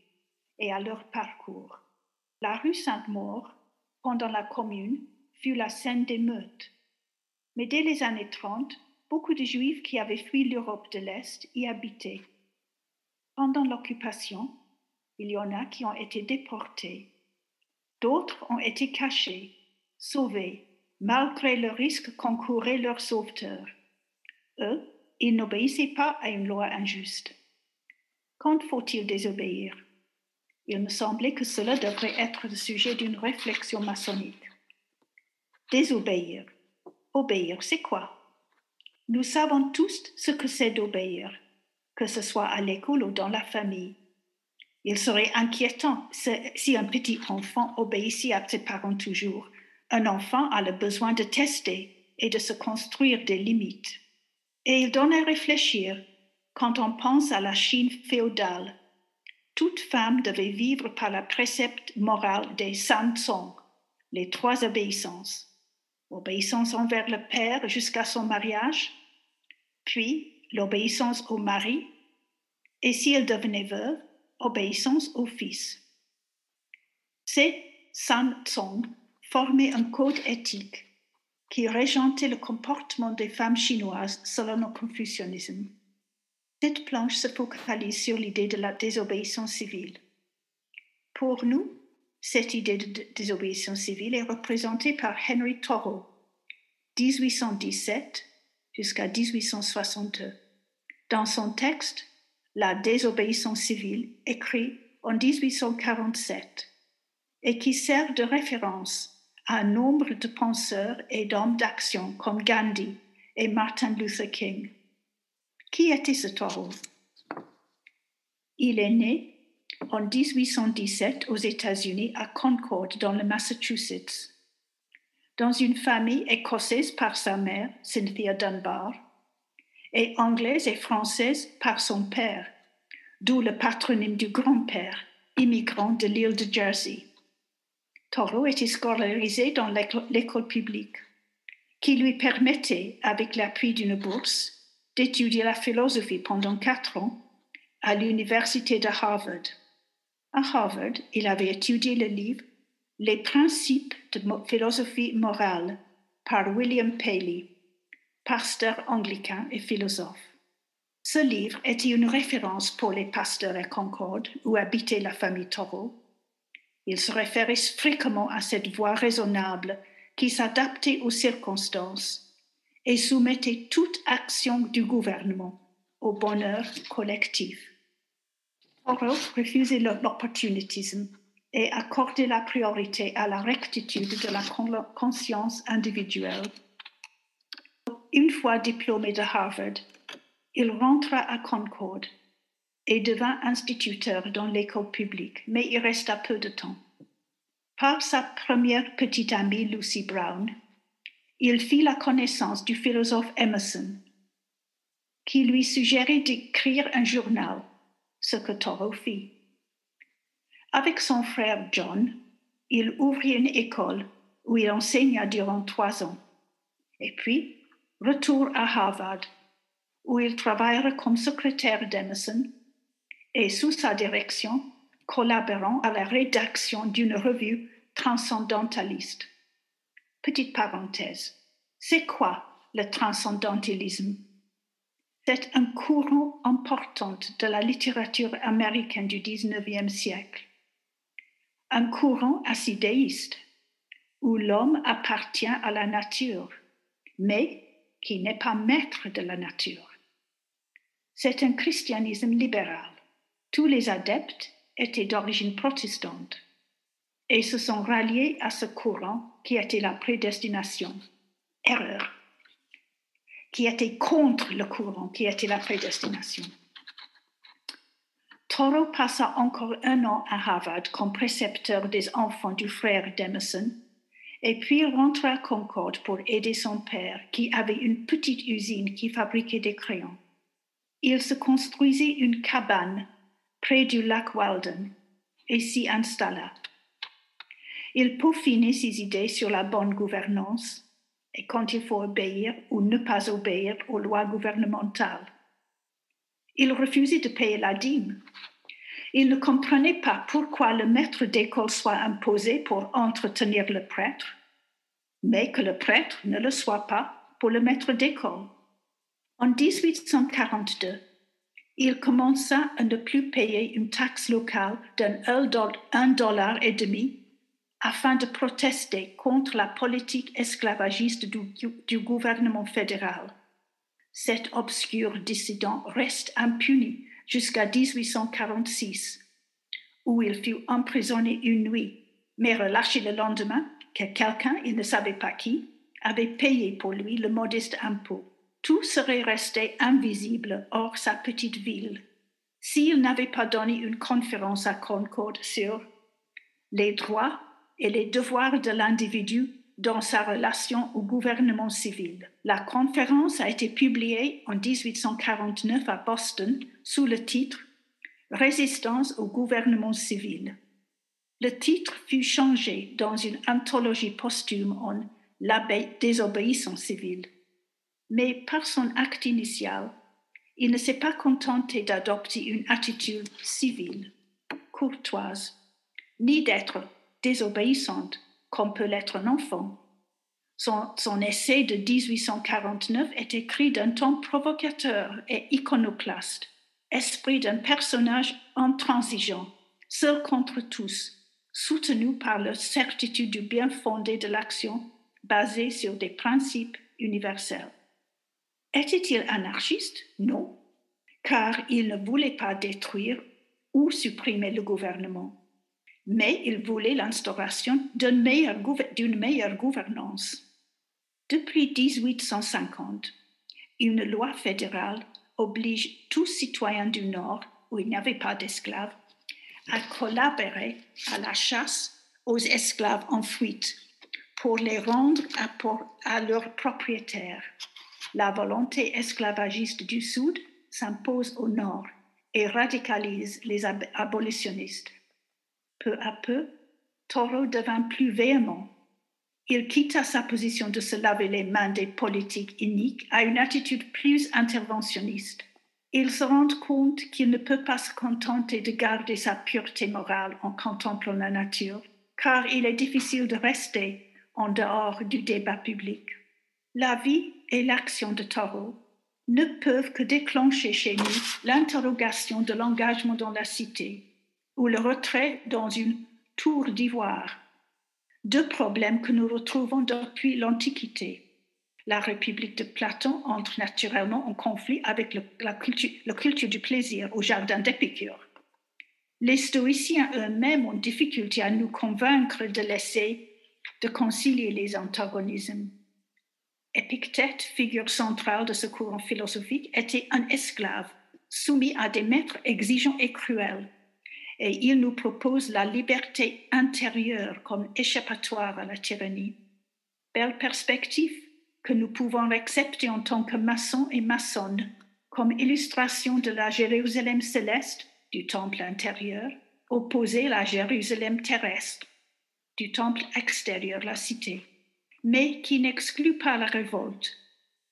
et à leur parcours. La rue Sainte-Maure, pendant la Commune, fut la scène d'émeutes. Mais dès les années 30, beaucoup de Juifs qui avaient fui l'Europe de l'Est y habitaient. Pendant l'occupation, il y en a qui ont été déportés. D'autres ont été cachés, sauvés, malgré le risque qu'encouraient leurs sauveteurs. Eux, ils n'obéissaient pas à une loi injuste. Quand faut-il désobéir? Il me semblait que cela devrait être le sujet d'une réflexion maçonnique. Désobéir. Obéir, c'est quoi? Nous savons tous ce que c'est d'obéir, que ce soit à l'école ou dans la famille. Il serait inquiétant si un petit enfant obéissait à ses parents toujours. Un enfant a le besoin de tester et de se construire des limites. Et il donne à réfléchir quand on pense à la Chine féodale. Toute femme devait vivre par la précepte morale des Sansong, les trois obéissances. Obéissance envers le père jusqu'à son mariage, puis l'obéissance au mari, et si elle devenait veuve, obéissance au fils. Ces Sansong formaient un code éthique qui régentait le comportement des femmes chinoises selon le confucianisme. Cette planche se focalise sur l'idée de la désobéissance civile. Pour nous, cette idée de désobéissance civile est représentée par Henry Thoreau, 1817 jusqu'à 1862. Dans son texte, La désobéissance civile, écrit en 1847, et qui sert de référence un nombre de penseurs et d'hommes d'action comme Gandhi et Martin Luther King. Qui était ce taureau? Il est né en 1817 aux États-Unis à Concord dans le Massachusetts, dans une famille écossaise par sa mère, Cynthia Dunbar, et anglaise et française par son père, d'où le patronyme du grand-père, immigrant de l'île de Jersey. Toro était scolarisé dans l'école publique, qui lui permettait, avec l'appui d'une bourse, d'étudier la philosophie pendant quatre ans à l'université de Harvard. À Harvard, il avait étudié le livre Les principes de philosophie morale par William Paley, pasteur anglican et philosophe. Ce livre était une référence pour les pasteurs à Concorde où habitait la famille Taureau il se référait fréquemment à cette voix raisonnable qui s'adaptait aux circonstances et soumettait toute action du gouvernement au bonheur collectif. Thoreau refusait l'opportunisme et accordait la priorité à la rectitude de la conscience individuelle. Une fois diplômé de Harvard, il rentra à Concord et devint instituteur dans l'école publique, mais il resta peu de temps. Par sa première petite amie Lucy Brown, il fit la connaissance du philosophe Emerson, qui lui suggérait d'écrire un journal, ce que Thoreau fit. Avec son frère John, il ouvrit une école où il enseigna durant trois ans, et puis retour à Harvard, où il travailla comme secrétaire d'Emerson et sous sa direction, collaborant à la rédaction d'une revue transcendentaliste. Petite parenthèse, c'est quoi le transcendentalisme C'est un courant important de la littérature américaine du XIXe siècle. Un courant assidéiste où l'homme appartient à la nature, mais qui n'est pas maître de la nature. C'est un christianisme libéral tous les adeptes étaient d'origine protestante et se sont ralliés à ce courant qui était la prédestination. Erreur. Qui était contre le courant qui était la prédestination. Thoreau passa encore un an à Harvard comme précepteur des enfants du frère d'Emerson, et puis rentra à Concord pour aider son père, qui avait une petite usine qui fabriquait des crayons. Il se construisit une cabane près du lac Walden et s'y installa. Il peaufinait ses idées sur la bonne gouvernance et quand il faut obéir ou ne pas obéir aux lois gouvernementales. Il refusait de payer la dîme. Il ne comprenait pas pourquoi le maître d'école soit imposé pour entretenir le prêtre, mais que le prêtre ne le soit pas pour le maître d'école. En 1842, il commença à ne plus payer une taxe locale d'un un dollar et demi afin de protester contre la politique esclavagiste du, gouvernement fédéral. Cet obscur dissident reste impuni jusqu'à 1846, où il fut emprisonné une nuit, mais relâché le lendemain, que quelqu'un, il ne savait pas qui, avait payé pour lui le modeste impôt. Tout serait resté invisible hors sa petite ville s'il n'avait pas donné une conférence à Concord sur les droits et les devoirs de l'individu dans sa relation au gouvernement civil. La conférence a été publiée en 1849 à Boston sous le titre Résistance au gouvernement civil. Le titre fut changé dans une anthologie posthume en La désobéissance civile. Mais par son acte initial, il ne s'est pas contenté d'adopter une attitude civile, courtoise, ni d'être désobéissante, comme peut l'être un enfant. Son, essai de 1849 est écrit d'un ton provocateur et iconoclaste, esprit d'un personnage intransigeant, seul contre tous, soutenu par la certitude du bien fondé de l'action basée sur des principes universels. Était-il anarchiste? Non, car il ne voulait pas détruire ou supprimer le gouvernement mais il voulait l'instauration d'une meilleure, gouvernance. Depuis 1850, une loi fédérale oblige tout citoyen du Nord, où il n'y avait pas d'esclaves, à collaborer à la chasse aux esclaves en fuite pour les rendre à leurs propriétaires. La volonté esclavagiste du Sud s'impose au Nord et radicalise les abolitionnistes. Peu à peu, Toro devint plus véhément. Il quitta sa position de se laver les mains des politiques iniques à une attitude plus interventionniste. Il se rend compte qu'il ne peut pas se contenter de garder sa pureté morale en contemplant la nature, car il est difficile de rester en dehors du débat public. La vie et l'action de Toro ne peuvent que déclencher chez nous l'interrogation de l'engagement dans la cité ou le retrait dans une tour d'ivoire. Deux problèmes que nous retrouvons depuis l'Antiquité. La République de Platon entre naturellement en conflit avec la, culture, du plaisir au jardin d'Épicure. Les stoïciens eux-mêmes ont difficulté à nous convaincre de l'essai de concilier les antagonismes. Épictète, figure centrale de ce courant philosophique, était un esclave soumis à des maîtres exigeants et cruels et il nous propose la liberté intérieure comme échappatoire à la tyrannie. Belle perspective que nous pouvons accepter en tant que maçons et maçonnes comme illustration de la Jérusalem céleste du temple intérieur opposée à la Jérusalem terrestre du temple extérieur, la cité, mais qui n'exclut pas la révolte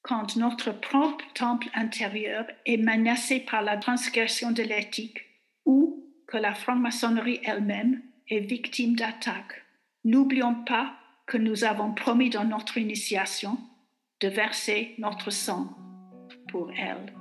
quand notre propre temple intérieur est menacé par la transgression de l'éthique ou que la franc-maçonnerie elle-même est victime d'attaques. N'oublions pas que nous avons promis dans notre initiation de verser notre sang pour elle.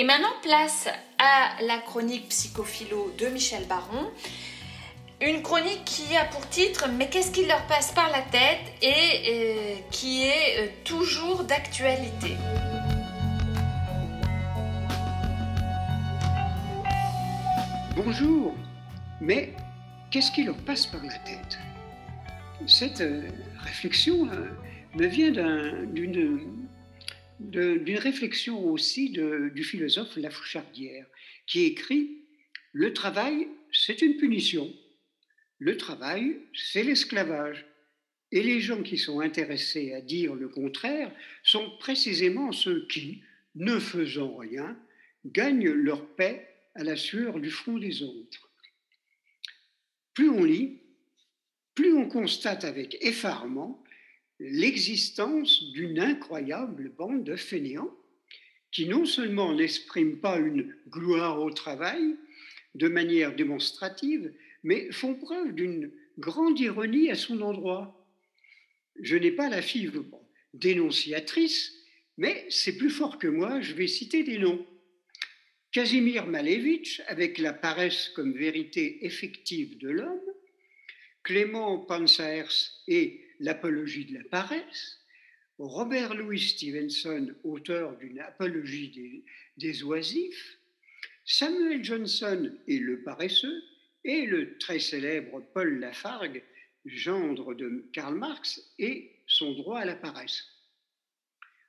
Et maintenant, place à la chronique psychophilo de Michel Baron. Une chronique qui a pour titre Mais qu'est-ce qui leur passe par la tête? et euh, qui est euh, toujours d'actualité. Bonjour, mais qu'est-ce qui leur passe par la tête? Cette euh, réflexion me vient d'une d'une réflexion aussi du philosophe Lafouchardière, qui écrit Le travail, c'est une punition. Le travail, c'est l'esclavage. Et les gens qui sont intéressés à dire le contraire sont précisément ceux qui, ne faisant rien, gagnent leur paix à la sueur du front des autres. Plus on lit, plus on constate avec effarement l'existence d'une incroyable bande de fainéants qui non seulement n'expriment pas une gloire au travail de manière démonstrative, mais font preuve d'une grande ironie à son endroit. Je n'ai pas la fibre dénonciatrice, mais c'est plus fort que moi, je vais citer des noms. Casimir Malevitch, avec la paresse comme vérité effective de l'homme, Clément Pansaers et l'apologie de la paresse, Robert Louis Stevenson, auteur d'une apologie des, oisifs, Samuel Johnson et le paresseux, et le très célèbre Paul Lafargue, gendre de Karl Marx, et son droit à la paresse.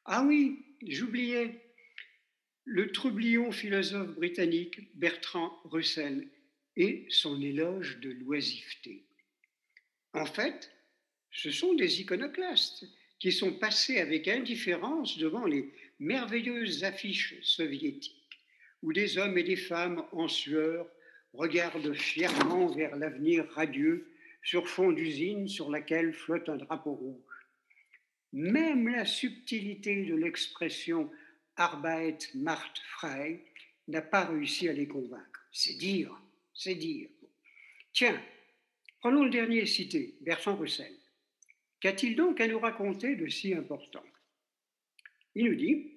Ah oui, j'oubliais, le troublion philosophe britannique Bertrand Russell et son éloge de l'oisiveté. En fait, ce sont des iconoclastes qui sont passés avec indifférence devant les merveilleuses affiches soviétiques, où des hommes et des femmes en sueur regardent fièrement vers l'avenir radieux sur fond d'usine sur laquelle flotte un drapeau rouge. Même la subtilité de l'expression Arbeit macht frei n'a pas réussi à les convaincre. C'est dire, c'est dire. Tiens, prenons le dernier cité, Bertrand Russell. Qu'a-t-il donc à nous raconter de si important? Il nous dit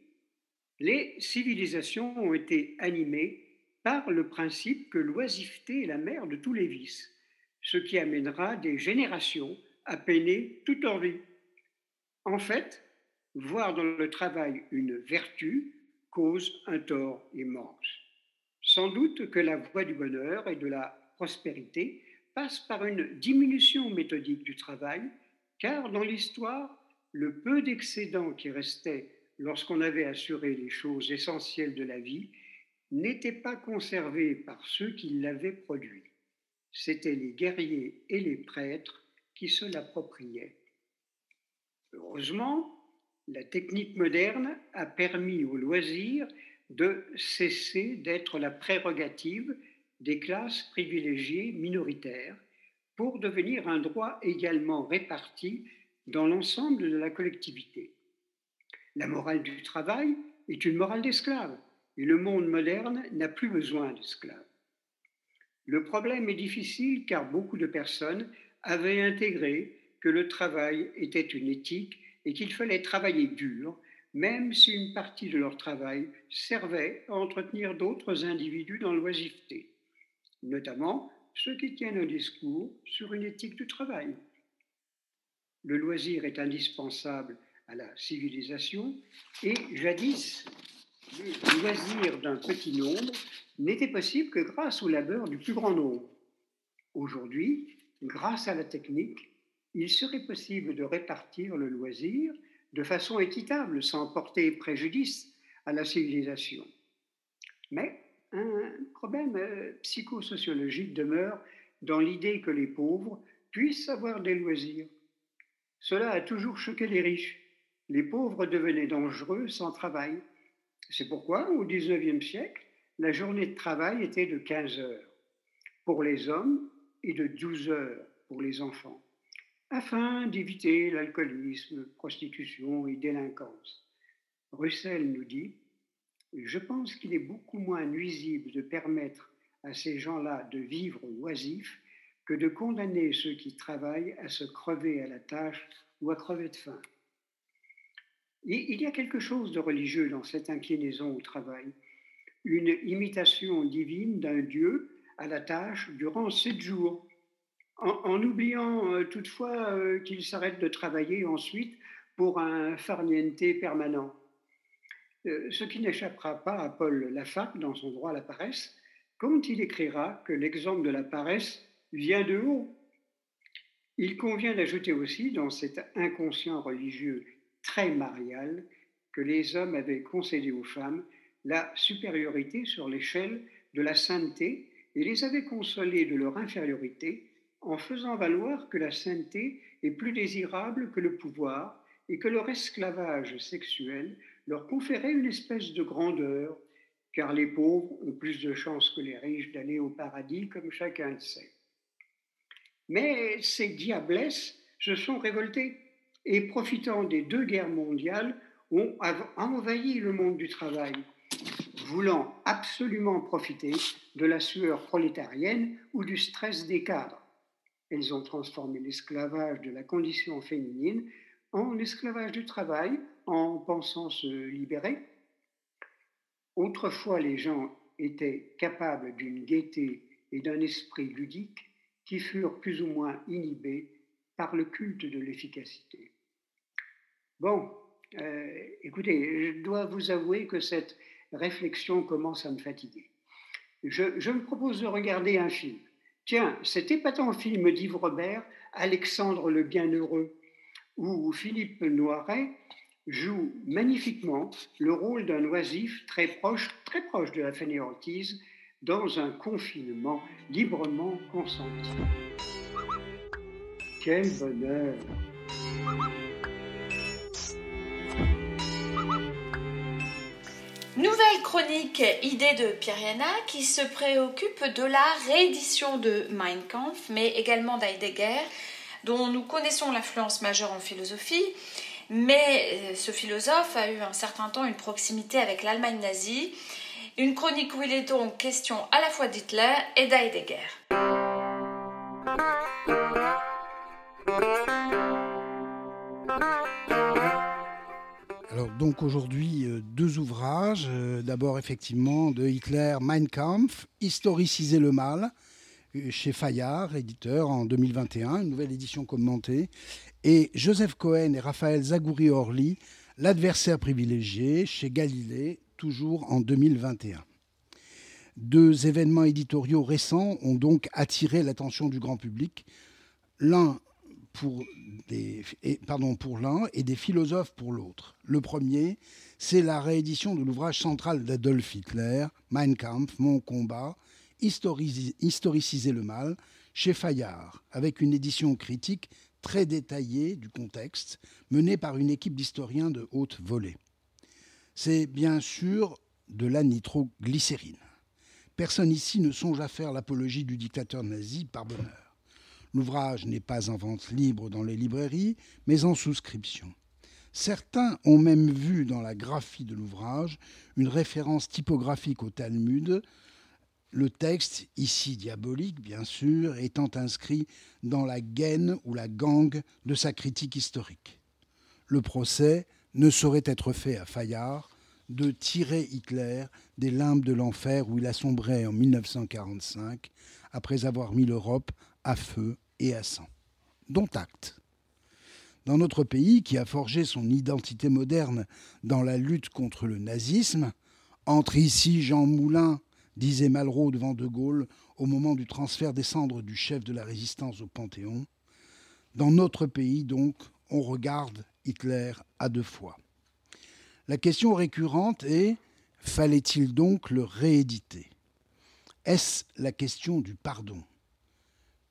Les civilisations ont été animées par le principe que l'oisiveté est la mère de tous les vices, ce qui amènera des générations à peiner toute leur vie. En fait, voir dans le travail une vertu cause un tort immense. Sans doute que la voie du bonheur et de la prospérité passe par une diminution méthodique du travail car dans l'histoire, le peu d'excédents qui restaient lorsqu'on avait assuré les choses essentielles de la vie n'était pas conservé par ceux qui l'avaient produit. C'étaient les guerriers et les prêtres qui se l'appropriaient. Heureusement, la technique moderne a permis au loisir de cesser d'être la prérogative des classes privilégiées minoritaires pour devenir un droit également réparti dans l'ensemble de la collectivité. La morale du travail est une morale d'esclave et le monde moderne n'a plus besoin d'esclaves. Le problème est difficile car beaucoup de personnes avaient intégré que le travail était une éthique et qu'il fallait travailler dur, même si une partie de leur travail servait à entretenir d'autres individus dans l'oisiveté, notamment ceux qui tiennent un discours sur une éthique du travail. Le loisir est indispensable à la civilisation et jadis, le loisir d'un petit nombre n'était possible que grâce au labeur du plus grand nombre. Aujourd'hui, grâce à la technique, il serait possible de répartir le loisir de façon équitable sans porter préjudice à la civilisation. Mais un problème euh, psychosociologique demeure dans l'idée que les pauvres puissent avoir des loisirs. Cela a toujours choqué les riches. Les pauvres devenaient dangereux sans travail. C'est pourquoi, au XIXe siècle, la journée de travail était de 15 heures pour les hommes et de 12 heures pour les enfants, afin d'éviter l'alcoolisme, prostitution et délinquance. Russell nous dit je pense qu'il est beaucoup moins nuisible de permettre à ces gens-là de vivre oisifs que de condamner ceux qui travaillent à se crever à la tâche ou à crever de faim. Il y a quelque chose de religieux dans cette inclinaison au travail, une imitation divine d'un Dieu à la tâche durant sept jours, en, oubliant euh, toutefois euh, qu'il s'arrête de travailler ensuite pour un farniente permanent. Euh, ce qui n'échappera pas à Paul Lafargue dans son droit à la paresse, quand il écrira que l'exemple de la paresse vient de haut. Il convient d'ajouter aussi dans cet inconscient religieux très marial que les hommes avaient concédé aux femmes la supériorité sur l'échelle de la sainteté et les avaient consolées de leur infériorité en faisant valoir que la sainteté est plus désirable que le pouvoir et que leur esclavage sexuel leur conférait une espèce de grandeur, car les pauvres ont plus de chances que les riches d'aller au paradis, comme chacun le sait. Mais ces diablesses se sont révoltées et, profitant des deux guerres mondiales, ont envahi le monde du travail, voulant absolument profiter de la sueur prolétarienne ou du stress des cadres. Elles ont transformé l'esclavage de la condition féminine en esclavage du travail, en pensant se libérer. Autrefois, les gens étaient capables d'une gaieté et d'un esprit ludique qui furent plus ou moins inhibés par le culte de l'efficacité. Bon, euh, écoutez, je dois vous avouer que cette réflexion commence à me fatiguer. Je, je me propose de regarder un film. Tiens, cet épatant film d'Yves Robert, Alexandre le Bienheureux, où Philippe Noiret joue magnifiquement le rôle d'un oisif très proche, très proche de la fainéantise dans un confinement librement consenti. Quel bonheur Nouvelle chronique idée de Pieriana qui se préoccupe de la réédition de Mein Kampf, mais également d'Heidegger, dont nous connaissons l'influence majeure en philosophie. Mais euh, ce philosophe a eu un certain temps une proximité avec l'Allemagne nazie. Une chronique où il est donc question à la fois d'Hitler et d'Heidegger. Alors donc aujourd'hui euh, deux ouvrages, euh, d'abord effectivement de Hitler Mein Kampf, Historiciser le mal chez Fayard, éditeur en 2021, une nouvelle édition commentée, et Joseph Cohen et Raphaël Zagouri-Orly, L'adversaire privilégié chez Galilée, toujours en 2021. Deux événements éditoriaux récents ont donc attiré l'attention du grand public. L'un pour, pour l'un et des philosophes pour l'autre. Le premier, c'est la réédition de l'ouvrage central d'Adolf Hitler, Mein Kampf, Mon combat, historiciser le mal, chez Fayard, avec une édition critique très détaillée du contexte, menée par une équipe d'historiens de haute volée. C'est bien sûr de la nitroglycérine. Personne ici ne songe à faire l'apologie du dictateur nazi par bonheur. L'ouvrage n'est pas en vente libre dans les librairies, mais en souscription. Certains ont même vu dans la graphie de l'ouvrage une référence typographique au Talmud, le texte, ici diabolique bien sûr, étant inscrit dans la gaine ou la gangue de sa critique historique. Le procès ne saurait être fait à Fayard de tirer Hitler des limbes de l'enfer où il a sombré en 1945 après avoir mis l'Europe à feu et à sang. Dont acte. Dans notre pays, qui a forgé son identité moderne dans la lutte contre le nazisme, entre ici Jean Moulin, disait Malraux devant De Gaulle au moment du transfert des cendres du chef de la résistance au Panthéon. Dans notre pays, donc, on regarde Hitler à deux fois. La question récurrente est fallait-il donc le rééditer? Est-ce la question du pardon?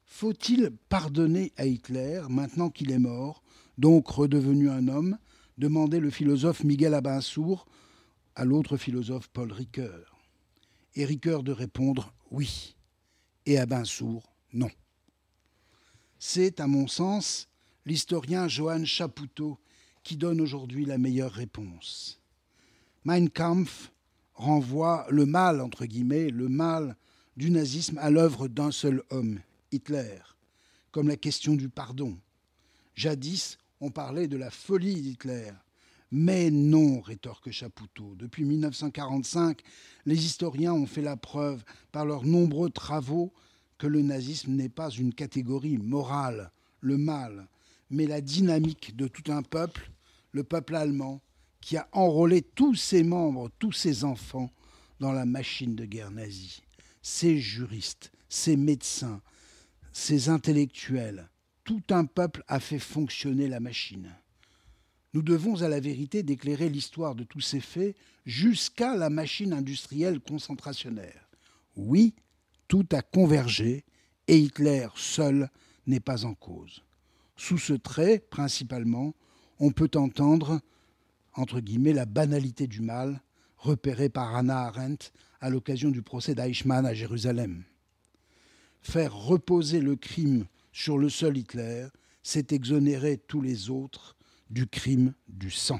Faut-il pardonner à Hitler maintenant qu'il est mort, donc redevenu un homme? demandait le philosophe Miguel Abinsour à l'autre philosophe Paul Ricoeur. Et Ricoeur de répondre oui, et Abinsour non. C'est, à mon sens, l'historien Johann Chapoutot qui donne aujourd'hui la meilleure réponse. Mein Kampf renvoie le mal, entre guillemets, le mal du nazisme à l'œuvre d'un seul homme, Hitler, comme la question du pardon. Jadis, on parlait de la folie d'Hitler. Mais non, rétorque Chapoutot. Depuis 1945, les historiens ont fait la preuve, par leurs nombreux travaux, que le nazisme n'est pas une catégorie morale, le mal, mais la dynamique de tout un peuple, le peuple allemand, qui a enrôlé tous ses membres, tous ses enfants, dans la machine de guerre nazie. Ses juristes, ses médecins, ces intellectuels, tout un peuple a fait fonctionner la machine. Nous devons à la vérité d'éclairer l'histoire de tous ces faits jusqu'à la machine industrielle concentrationnaire. Oui, tout a convergé et Hitler seul n'est pas en cause. Sous ce trait, principalement, on peut entendre, entre guillemets, la banalité du mal repérée par Hannah Arendt à l'occasion du procès d'Eichmann à Jérusalem. Faire reposer le crime sur le seul Hitler, c'est exonérer tous les autres du crime du sang.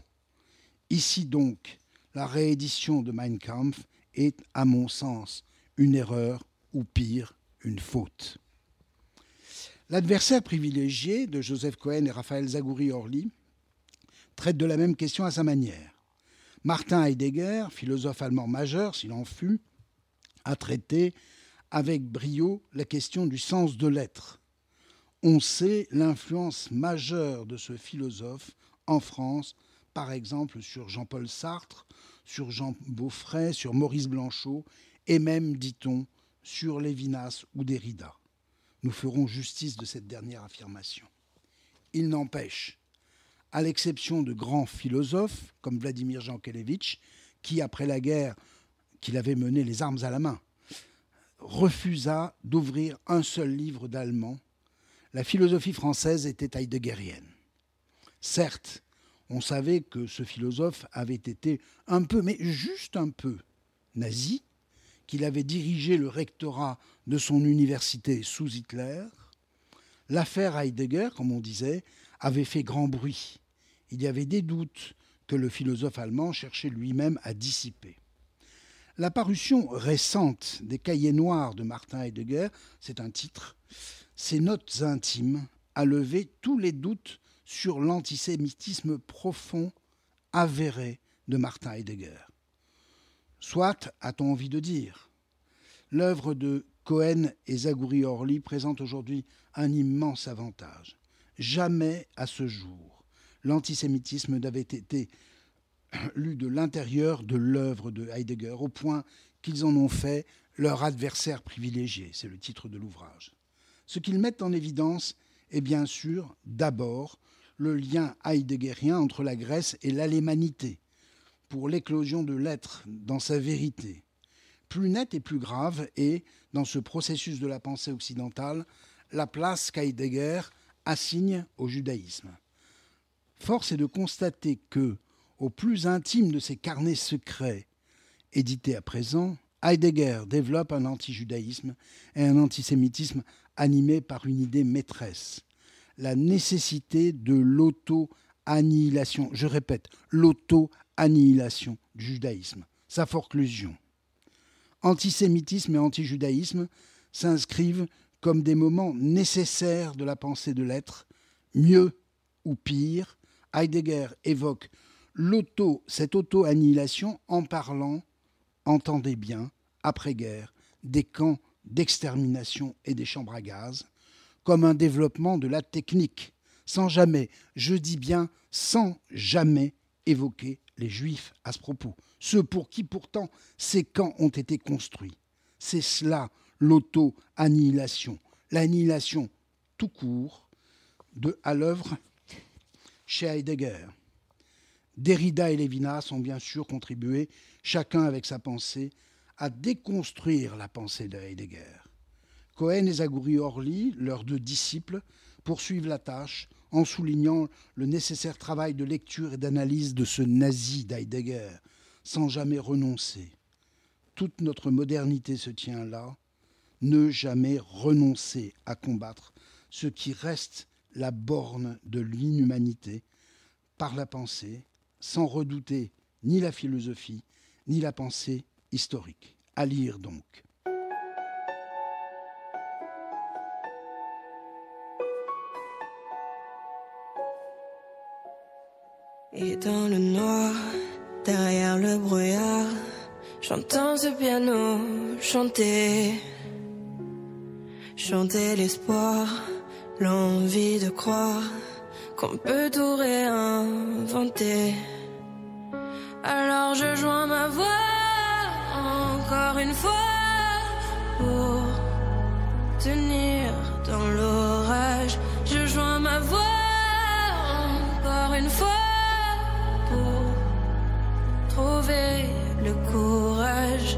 Ici donc, la réédition de Mein Kampf est, à mon sens, une erreur ou pire, une faute. L'adversaire privilégié de Joseph Cohen et Raphaël Zagouri-Orly traite de la même question à sa manière. Martin Heidegger, philosophe allemand majeur s'il en fut, a traité avec brio la question du sens de l'être. On sait l'influence majeure de ce philosophe en France, par exemple sur Jean-Paul Sartre, sur Jean Beaufray, sur Maurice Blanchot, et même, dit-on, sur Lévinas ou Derrida. Nous ferons justice de cette dernière affirmation. Il n'empêche, à l'exception de grands philosophes comme Vladimir Jankélévitch, qui, après la guerre qu'il avait mené les armes à la main, refusa d'ouvrir un seul livre d'allemand, la philosophie française était heideggerienne. Certes, on savait que ce philosophe avait été un peu, mais juste un peu, nazi, qu'il avait dirigé le rectorat de son université sous Hitler. L'affaire Heidegger, comme on disait, avait fait grand bruit. Il y avait des doutes que le philosophe allemand cherchait lui-même à dissiper. La parution récente des Cahiers noirs de Martin Heidegger, c'est un titre, Ses notes intimes, a levé tous les doutes sur l'antisémitisme profond, avéré de Martin Heidegger. Soit, a-t-on envie de dire. L'œuvre de Cohen et Zagouri Orly présente aujourd'hui un immense avantage. Jamais à ce jour, l'antisémitisme n'avait été lu de l'intérieur de l'œuvre de Heidegger, au point qu'ils en ont fait leur adversaire privilégié, c'est le titre de l'ouvrage. Ce qu'ils mettent en évidence est bien sûr, d'abord, le lien heideggerien entre la Grèce et l'alémanité, pour l'éclosion de l'être dans sa vérité. Plus nette et plus grave est, dans ce processus de la pensée occidentale, la place qu'Heidegger assigne au judaïsme. Force est de constater que, au plus intime de ses carnets secrets, édités à présent, Heidegger développe un anti-judaïsme et un antisémitisme animé par une idée maîtresse, la nécessité de l'auto-annihilation, je répète, l'auto-annihilation du judaïsme, sa forclusion. Antisémitisme et antijudaïsme s'inscrivent comme des moments nécessaires de la pensée de l'être, mieux ou pire, Heidegger évoque l'auto, cette auto-annihilation en parlant, entendez bien, après-guerre, des camps d'extermination et des chambres à gaz, comme un développement de la technique, sans jamais, je dis bien sans jamais évoquer les juifs à ce propos, ceux pour qui pourtant ces camps ont été construits. C'est cela l'auto-annihilation, l'annihilation tout court de à l'œuvre chez Heidegger. Derrida et Lévinas ont bien sûr contribué, chacun avec sa pensée, à déconstruire la pensée de Heidegger. Cohen et Zagouri Orly, leurs deux disciples, poursuivent la tâche en soulignant le nécessaire travail de lecture et d'analyse de ce nazi d'Heidegger, sans jamais renoncer. Toute notre modernité se tient là, ne jamais renoncer à combattre ce qui reste la borne de l'inhumanité par la pensée, sans redouter ni la philosophie, ni la pensée historique. À lire donc. Et dans le noir, derrière le brouillard, j'entends ce piano chanter. Chanter l'espoir, l'envie de croire qu'on peut tout réinventer. Alors je joins ma voix encore une fois pour tenir dans l'orage. Je joins ma voix encore une fois pour trouver le courage.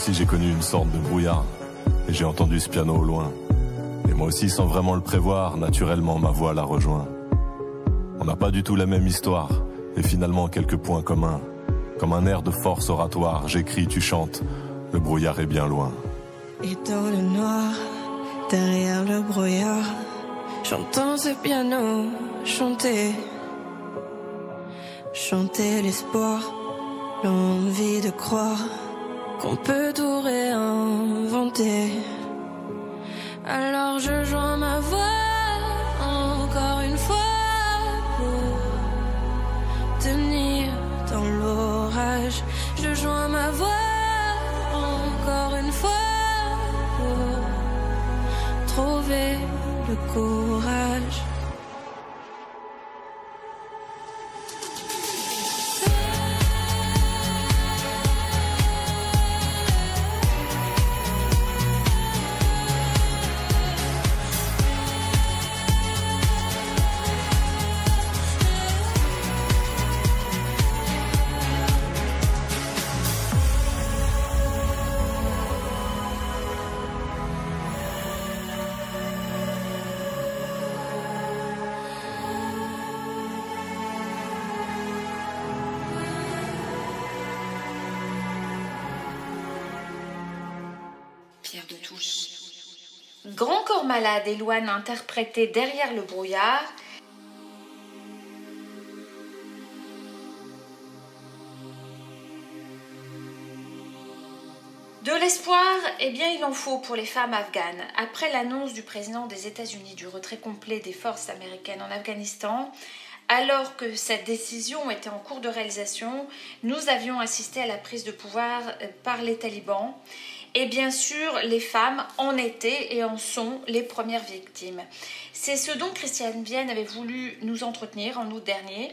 aussi j'ai connu une sorte de brouillard. Et j'ai entendu ce piano au loin. Et moi aussi sans vraiment le prévoir Naturellement ma voix l'a rejoint. On n'a pas du tout la même histoire. Et finalement quelques points communs. Comme un air de force oratoire J'écris, tu chantes. Le brouillard est bien loin. Et dans le noir, derrière le brouillard, j'entends ce piano chanter. Chanter l'espoir, l'envie de croire qu'on peut tout réinventer. Alors je joins ma voix encore une fois pour tenir dans l'orage. Je joins ma voix encore une fois pour trouver le courage. Touche. Grand corps malade et Loane interprété derrière le brouillard. De l'espoir, eh bien il en faut pour les femmes afghanes. Après l'annonce du président des États-Unis du retrait complet des forces américaines en Afghanistan, alors que cette décision était en cours de réalisation, nous avions assisté à la prise de pouvoir euh, par les talibans. Et bien sûr, les femmes en étaient et en sont les premières victimes. C'est ce dont Christiane Vienne avait voulu nous entretenir en août dernier.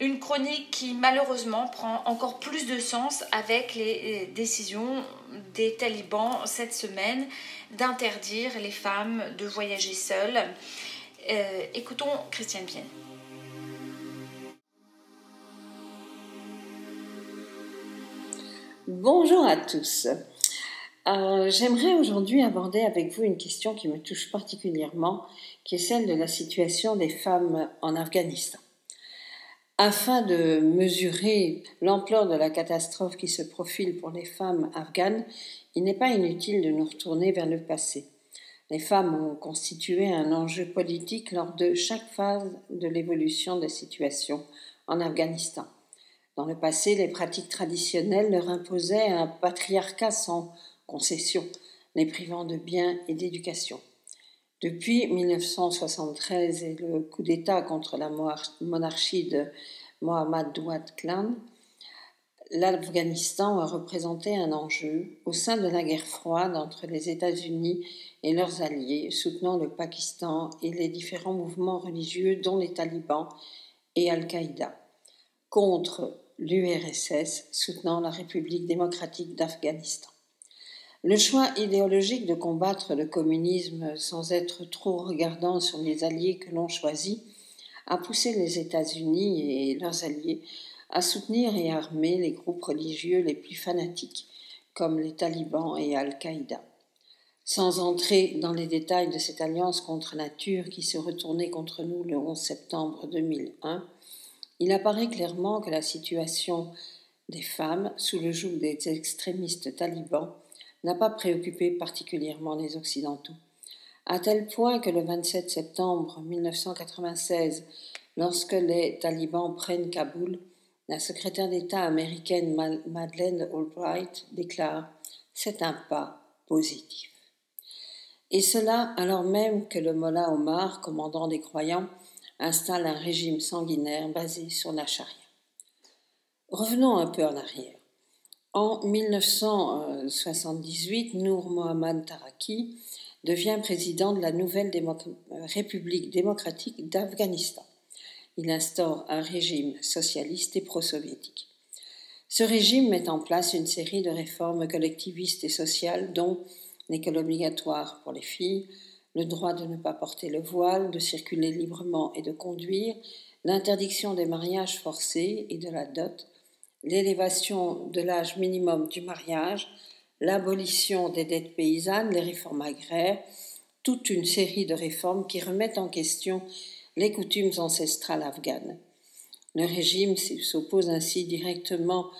Une chronique qui malheureusement prend encore plus de sens avec les euh, décisions des talibans cette semaine d'interdire les femmes de voyager seules. Euh, écoutons Christiane Vienne. Bonjour à tous. Euh, J'aimerais aujourd'hui aborder avec vous une question qui me touche particulièrement, qui est celle de la situation des femmes en Afghanistan. Afin de mesurer l'ampleur de la catastrophe qui se profile pour les femmes afghanes, il n'est pas inutile de nous retourner vers le passé. Les femmes ont constitué un enjeu politique lors de chaque phase de l'évolution des situations en Afghanistan. Dans le passé, les pratiques traditionnelles leur imposaient un patriarcat sans concession, les privant de biens et d'éducation. Depuis 1973 et le coup d'État contre la monarchie de Mohammad Douad Khan, l'Afghanistan a représenté un enjeu au sein de la guerre froide entre les États-Unis et leurs alliés soutenant le Pakistan et les différents mouvements religieux dont les talibans et Al-Qaïda, contre l'URSS soutenant la République démocratique d'Afghanistan. Le choix idéologique de combattre le communisme sans être trop regardant sur les alliés que l'on choisit a poussé les États-Unis et leurs alliés à soutenir et armer les groupes religieux les plus fanatiques, comme les talibans et Al-Qaïda. Sans entrer dans les détails de cette alliance contre nature qui se retournait contre nous le 11 septembre 2001, il apparaît clairement que la situation des femmes sous le joug des extrémistes talibans n'a pas préoccupé particulièrement les Occidentaux, à tel point que le 27 septembre 1996, lorsque les talibans prennent Kaboul, la secrétaire d'État américaine Madeleine Albright déclare C'est un pas positif. Et cela alors même que le Mollah Omar, commandant des croyants, installe un régime sanguinaire basé sur la charia. Revenons un peu en arrière. En 1978, Nour Mohammad Taraki devient président de la nouvelle République démocratique d'Afghanistan. Il instaure un régime socialiste et pro-soviétique. Ce régime met en place une série de réformes collectivistes et sociales, dont l'école obligatoire pour les filles, le droit de ne pas porter le voile, de circuler librement et de conduire, l'interdiction des mariages forcés et de la dot, l'élévation de l'âge minimum du mariage, l'abolition des dettes paysannes, les réformes agraires, toute une série de réformes qui remettent en question les coutumes ancestrales afghanes. Le régime s'oppose ainsi directement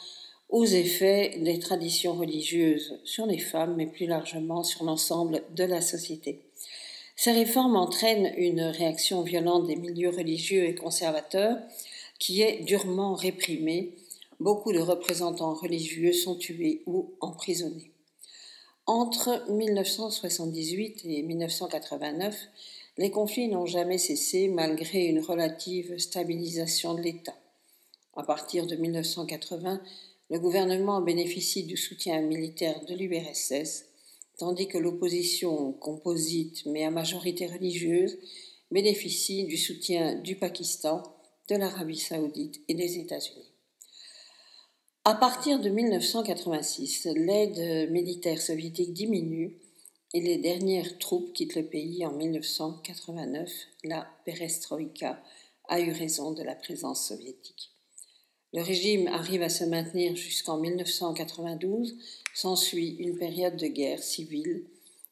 aux effets des traditions religieuses sur les femmes, mais plus largement sur l'ensemble de la société. Ces réformes entraînent une réaction violente des milieux religieux et conservateurs qui est durement réprimée beaucoup de représentants religieux sont tués ou emprisonnés. Entre 1978 et 1989, les conflits n'ont jamais cessé malgré une relative stabilisation de l'État. À partir de 1980, le gouvernement bénéficie du soutien militaire de l'URSS, tandis que l'opposition composite mais à majorité religieuse bénéficie du soutien du Pakistan, de l'Arabie saoudite et des États-Unis. À partir de 1986, l'aide militaire soviétique diminue et les dernières troupes quittent le pays en 1989. La perestroïka a eu raison de la présence soviétique. Le régime arrive à se maintenir jusqu'en 1992. S'ensuit une période de guerre civile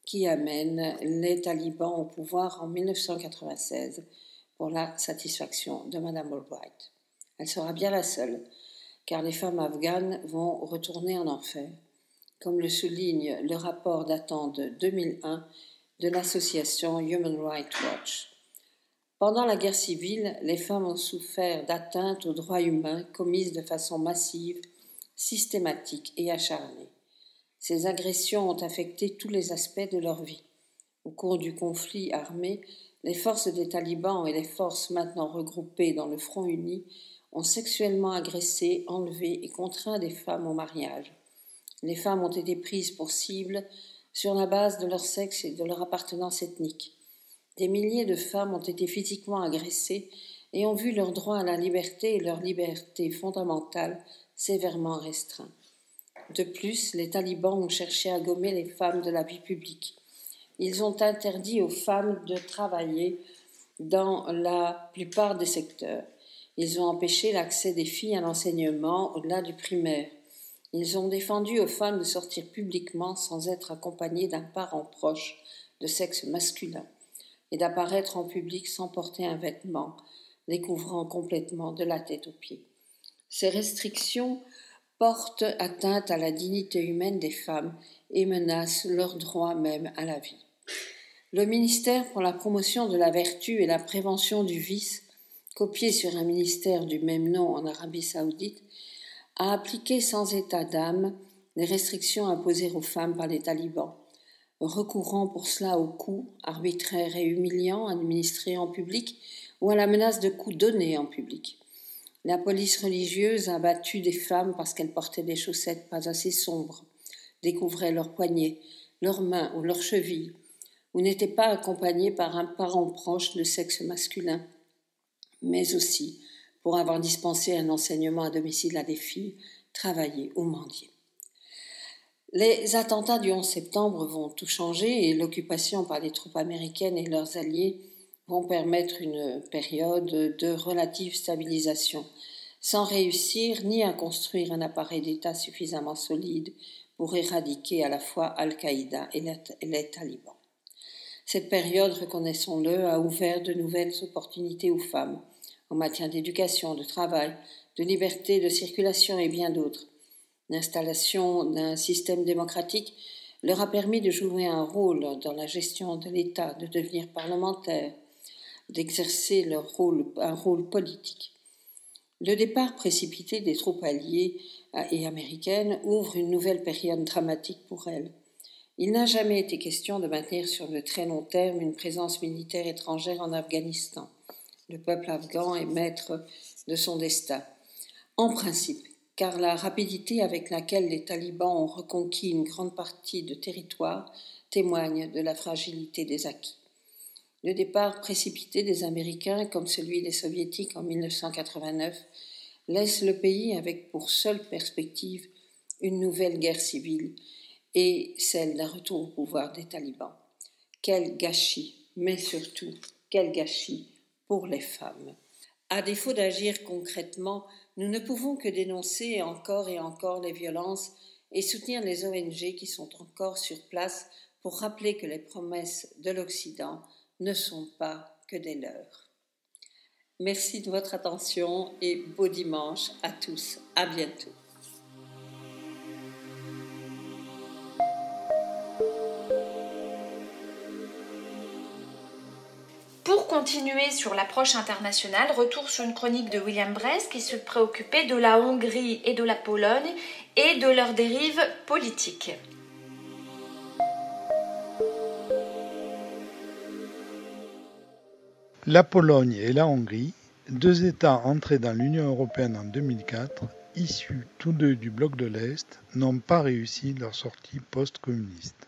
qui amène les talibans au pouvoir en 1996 pour la satisfaction de Madame Albright. Elle sera bien la seule car les femmes afghanes vont retourner en enfer, comme le souligne le rapport datant de 2001 de l'association Human Rights Watch. Pendant la guerre civile, les femmes ont souffert d'atteintes aux droits humains commises de façon massive, systématique et acharnée. Ces agressions ont affecté tous les aspects de leur vie. Au cours du conflit armé, les forces des talibans et les forces maintenant regroupées dans le Front uni ont sexuellement agressé, enlevé et contraint des femmes au mariage. Les femmes ont été prises pour cible sur la base de leur sexe et de leur appartenance ethnique. Des milliers de femmes ont été physiquement agressées et ont vu leur droit à la liberté et leur liberté fondamentale sévèrement restreints. De plus, les talibans ont cherché à gommer les femmes de la vie publique. Ils ont interdit aux femmes de travailler dans la plupart des secteurs. Ils ont empêché l'accès des filles à l'enseignement au-delà du primaire. Ils ont défendu aux femmes de sortir publiquement sans être accompagnées d'un parent proche de sexe masculin et d'apparaître en public sans porter un vêtement, les couvrant complètement de la tête aux pieds. Ces restrictions portent atteinte à la dignité humaine des femmes et menacent leur droit même à la vie. Le ministère pour la promotion de la vertu et la prévention du vice copié sur un ministère du même nom en Arabie saoudite, a appliqué sans état d'âme les restrictions imposées aux femmes par les talibans, recourant pour cela aux coups arbitraires et humiliants administrés en public ou à la menace de coups donnés en public. La police religieuse a battu des femmes parce qu'elles portaient des chaussettes pas assez sombres, découvraient leurs poignets, leurs mains ou leurs chevilles, ou n'étaient pas accompagnées par un parent proche de sexe masculin, mais aussi pour avoir dispensé un enseignement à domicile à des filles, travailler ou mendier. Les attentats du 11 septembre vont tout changer et l'occupation par les troupes américaines et leurs alliés vont permettre une période de relative stabilisation, sans réussir ni à construire un appareil d'État suffisamment solide pour éradiquer à la fois Al-Qaïda et les talibans. Cette période, reconnaissons-le, a ouvert de nouvelles opportunités aux femmes en matière d'éducation, de travail, de liberté de circulation et bien d'autres. L'installation d'un système démocratique leur a permis de jouer un rôle dans la gestion de l'État, de devenir parlementaires, d'exercer leur rôle, un rôle politique. Le départ précipité des troupes alliées et américaines ouvre une nouvelle période dramatique pour elles. Il n'a jamais été question de maintenir sur le très long terme une présence militaire étrangère en Afghanistan. Le peuple afghan est maître de son destin. En principe, car la rapidité avec laquelle les talibans ont reconquis une grande partie de territoire témoigne de la fragilité des acquis. Le départ précipité des Américains, comme celui des Soviétiques en 1989, laisse le pays avec pour seule perspective une nouvelle guerre civile et celle d'un retour au pouvoir des talibans. Quel gâchis, mais surtout quel gâchis pour les femmes. À défaut d'agir concrètement, nous ne pouvons que dénoncer encore et encore les violences et soutenir les ONG qui sont encore sur place pour rappeler que les promesses de l'Occident ne sont pas que des leurs. Merci de votre attention et beau dimanche à tous. À bientôt. Continuer sur l'approche internationale, retour sur une chronique de William Brest qui se préoccupait de la Hongrie et de la Pologne et de leurs dérives politiques. La Pologne et la Hongrie, deux États entrés dans l'Union européenne en 2004, issus tous deux du bloc de l'Est, n'ont pas réussi leur sortie post-communiste.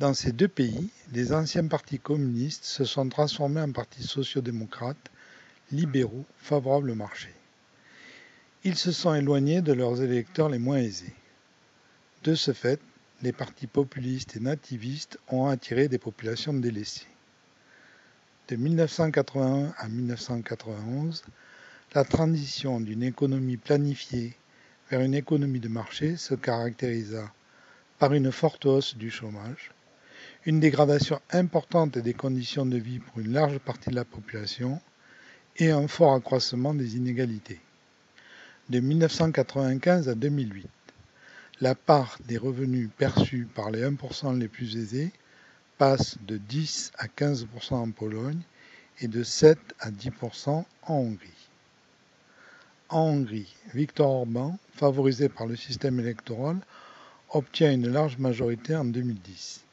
Dans ces deux pays, les anciens partis communistes se sont transformés en partis sociaux-démocrates, libéraux, favorables au marché. Ils se sont éloignés de leurs électeurs les moins aisés. De ce fait, les partis populistes et nativistes ont attiré des populations délaissées. De 1981 à 1991, la transition d'une économie planifiée vers une économie de marché se caractérisa par une forte hausse du chômage, une dégradation importante des conditions de vie pour une large partie de la population et un fort accroissement des inégalités. De 1995 à 2008, la part des revenus perçus par les 1% les plus aisés passe de 10 à 15% en Pologne et de 7 à 10% en Hongrie. En Hongrie, Viktor Orban, favorisé par le système électoral, obtient une large majorité en 2010.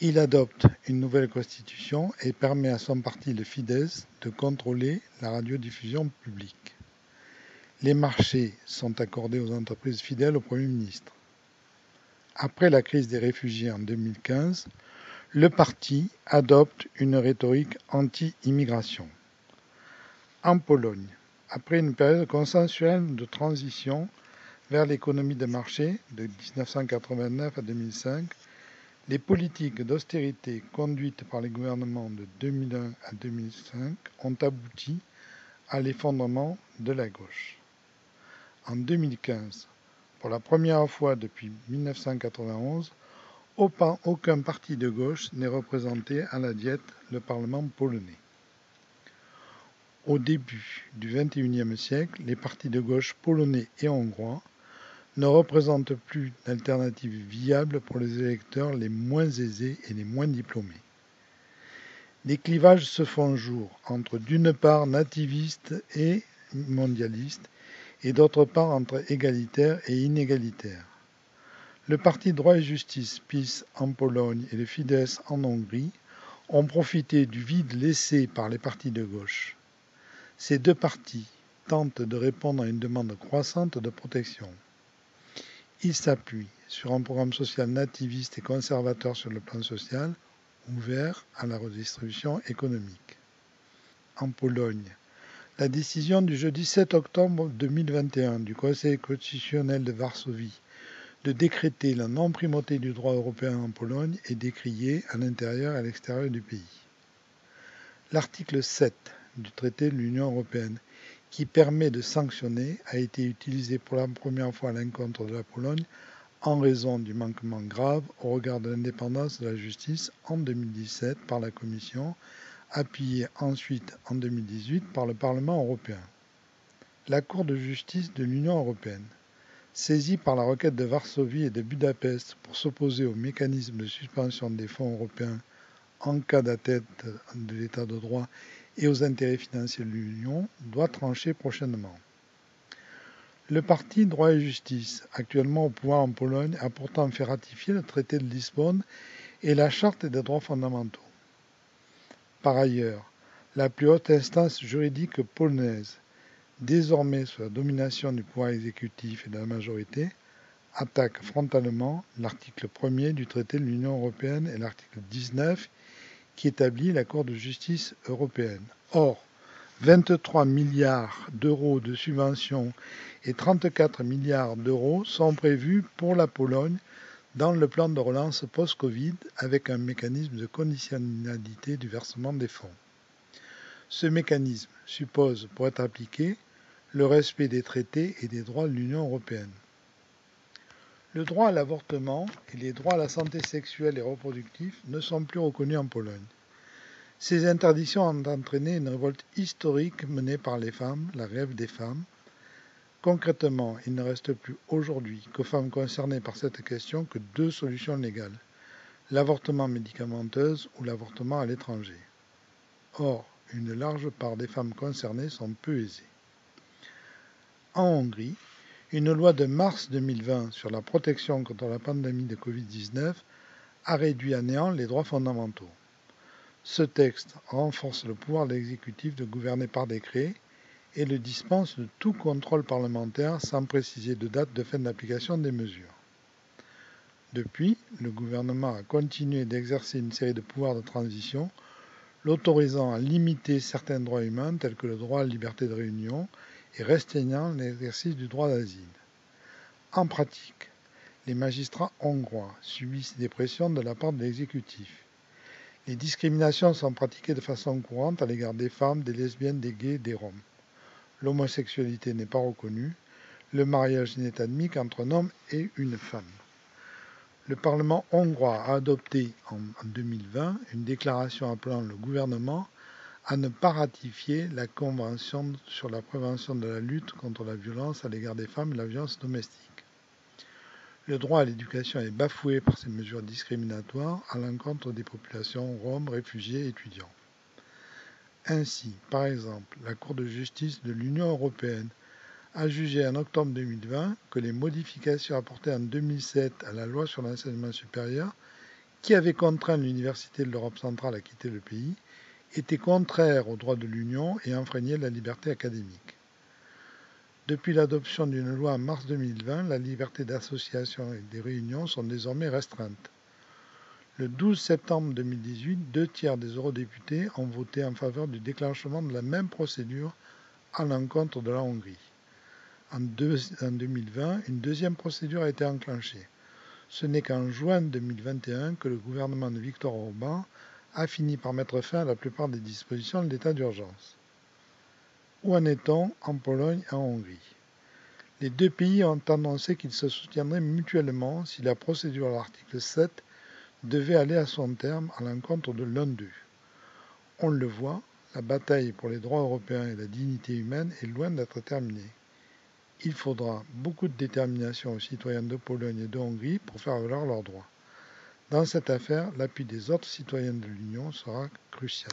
Il adopte une nouvelle constitution et permet à son parti, le Fidesz, de contrôler la radiodiffusion publique. Les marchés sont accordés aux entreprises fidèles au Premier ministre. Après la crise des réfugiés en 2015, le parti adopte une rhétorique anti-immigration. En Pologne, après une période consensuelle de transition vers l'économie de marché de 1989 à 2005, les politiques d'austérité conduites par les gouvernements de 2001 à 2005 ont abouti à l'effondrement de la gauche. En 2015, pour la première fois depuis 1991, aucun parti de gauche n'est représenté à la diète le Parlement polonais. Au début du XXIe siècle, les partis de gauche polonais et hongrois ne représente plus d'alternative viable pour les électeurs les moins aisés et les moins diplômés. Les clivages se font jour entre d'une part nativistes et mondialistes et d'autre part entre égalitaires et inégalitaires. Le parti Droit et Justice, PiS en Pologne et le Fidesz en Hongrie ont profité du vide laissé par les partis de gauche. Ces deux partis tentent de répondre à une demande croissante de protection. Ils s'appuient sur un programme social nativiste et conservateur sur le plan social, ouvert à la redistribution économique. En Pologne, la décision du jeudi 7 octobre 2021 du Conseil constitutionnel de Varsovie de décréter la non-primauté du droit européen en Pologne est décriée à l'intérieur et à l'extérieur du pays. L'article 7 du traité de l'Union européenne, qui permet de sanctionner, a été utilisé pour la première fois à l'encontre de la Pologne en raison du manquement grave au regard de l'indépendance de la justice en 2017 par la Commission, appuyée ensuite en 2018 par le Parlement européen. La Cour de justice de l'Union européenne Saisi par la requête de Varsovie et de Budapest pour s'opposer au mécanisme de suspension des fonds européens en cas d'atteinte de l'état de droit et aux intérêts financiers de l'Union, doit trancher prochainement. Le parti Droit et Justice, actuellement au pouvoir en Pologne, a pourtant fait ratifier le traité de Lisbonne et la Charte des droits fondamentaux. Par ailleurs, la plus haute instance juridique polonaise, désormais sous la domination du pouvoir exécutif et de la majorité, attaque frontalement l'article 1er du traité de l'Union européenne et l'article 19 qui établit la Cour de justice européenne. Or, 23 milliards d'euros de subventions et 34 milliards d'euros sont prévus pour la Pologne dans le plan de relance post-Covid avec un mécanisme de conditionnalité du versement des fonds. Ce mécanisme suppose, pour être appliqué, le respect des traités et des droits de l'Union européenne. Le droit à l'avortement et les droits à la santé sexuelle et reproductive ne sont plus reconnus en Pologne. Ces interdictions ont entraîné une révolte historique menée par les femmes, la rêve des femmes. Concrètement, il ne reste plus aujourd'hui qu'aux femmes concernées par cette question que deux solutions légales l'avortement médicamenteuse ou l'avortement à l'étranger. Or, une large part des femmes concernées sont peu aisées en Hongrie, une loi de mars 2020 sur la protection contre la pandémie de Covid-19 a réduit à néant les droits fondamentaux. Ce texte renforce le pouvoir de l'exécutif de gouverner par décret et le dispense de tout contrôle parlementaire sans préciser de date de fin d'application des mesures. Depuis, le gouvernement a continué d'exercer une série de pouvoirs de transition, l'autorisant à limiter certains droits humains tels que le droit à la liberté de réunion et restreignant l'exercice du droit d'asile. En pratique, les magistrats hongrois subissent des pressions de la part de l'exécutif. Les discriminations sont pratiquées de façon courante à l'égard des femmes, des lesbiennes, des gays, des roms. L'homosexualité n'est pas reconnue. Le mariage n'est admis qu'entre un homme et une femme. Le Parlement hongrois a adopté en 2020 une déclaration appelant le gouvernement à ne pas ratifier la Convention sur la prévention de la lutte contre la violence à l'égard des femmes et la violence domestique. Le droit à l'éducation est bafoué par ces mesures discriminatoires à l'encontre des populations roms, réfugiés étudiants. Ainsi, par exemple, la Cour de justice de l'Union européenne a jugé en octobre 2020 que les modifications apportées en 2007 à la loi sur l'enseignement supérieur, qui avait contraint l'Université de l'Europe centrale à quitter le pays, était contraire aux droits de l'Union et enfreignait la liberté académique. Depuis l'adoption d'une loi en mars 2020, la liberté d'association et des réunions sont désormais restreintes. Le 12 septembre 2018, deux tiers des eurodéputés ont voté en faveur du déclenchement de la même procédure à l'encontre de la Hongrie. En, en, 2020, une deuxième procédure a été enclenchée. Ce n'est qu'en juin 2021 que le gouvernement de Viktor Orban a fini par mettre fin à la plupart des dispositions de l'état d'urgence. Où en est-on en Pologne et en Hongrie Les deux pays ont annoncé qu'ils se soutiendraient mutuellement si la procédure à l'article 7 devait aller à son terme à l'encontre de l'un d'eux. On le voit, la bataille pour les droits européens et la dignité humaine est loin d'être terminée. Il faudra beaucoup de détermination aux citoyens de Pologne et de Hongrie pour faire valoir leurs droits. Dans cette affaire, l'appui des autres citoyens de l'Union sera crucial.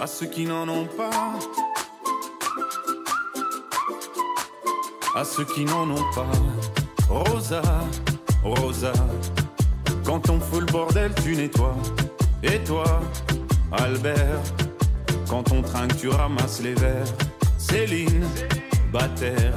À ceux qui n'en ont pas, à ceux qui n'en ont pas. Rosa, Rosa, quand on fout le bordel, tu nettoies. Et toi, Albert, quand on trinque, tu ramasses les verres. Céline, Bataire,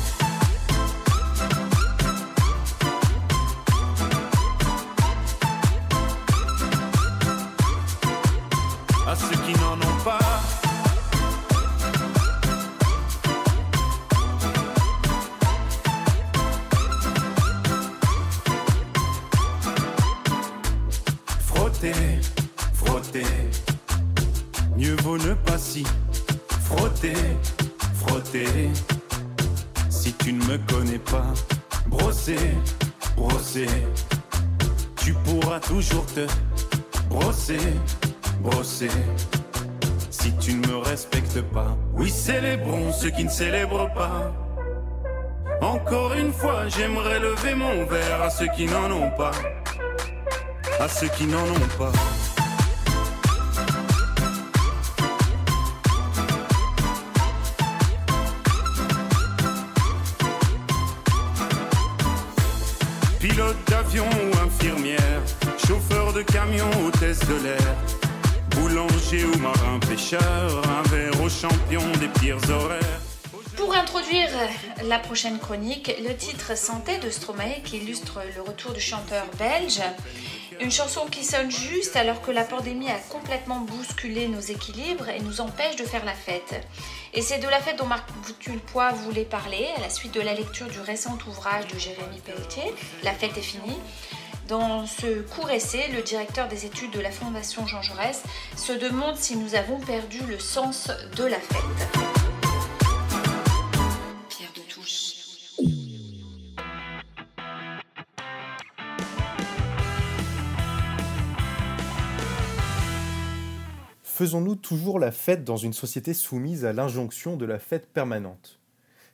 Célèbrent pas. Encore une fois, j'aimerais lever mon verre à ceux qui n'en ont pas. À ceux qui n'en ont pas. Pilote d'avion ou infirmière, chauffeur de camion, hôtesse de l'air, boulanger ou marin pêcheur, un verre au champion des pires horaires. Pour introduire la prochaine chronique, le titre Santé de Stromae qui illustre le retour du chanteur belge. Une chanson qui sonne juste alors que la pandémie a complètement bousculé nos équilibres et nous empêche de faire la fête. Et c'est de la fête dont Marc Tulpois voulait parler à la suite de la lecture du récent ouvrage de Jérémy Pelletier, La fête est finie. Dans ce court essai, le directeur des études de la Fondation Jean Jaurès se demande si nous avons perdu le sens de la fête. Faisons-nous toujours la fête dans une société soumise à l'injonction de la fête permanente?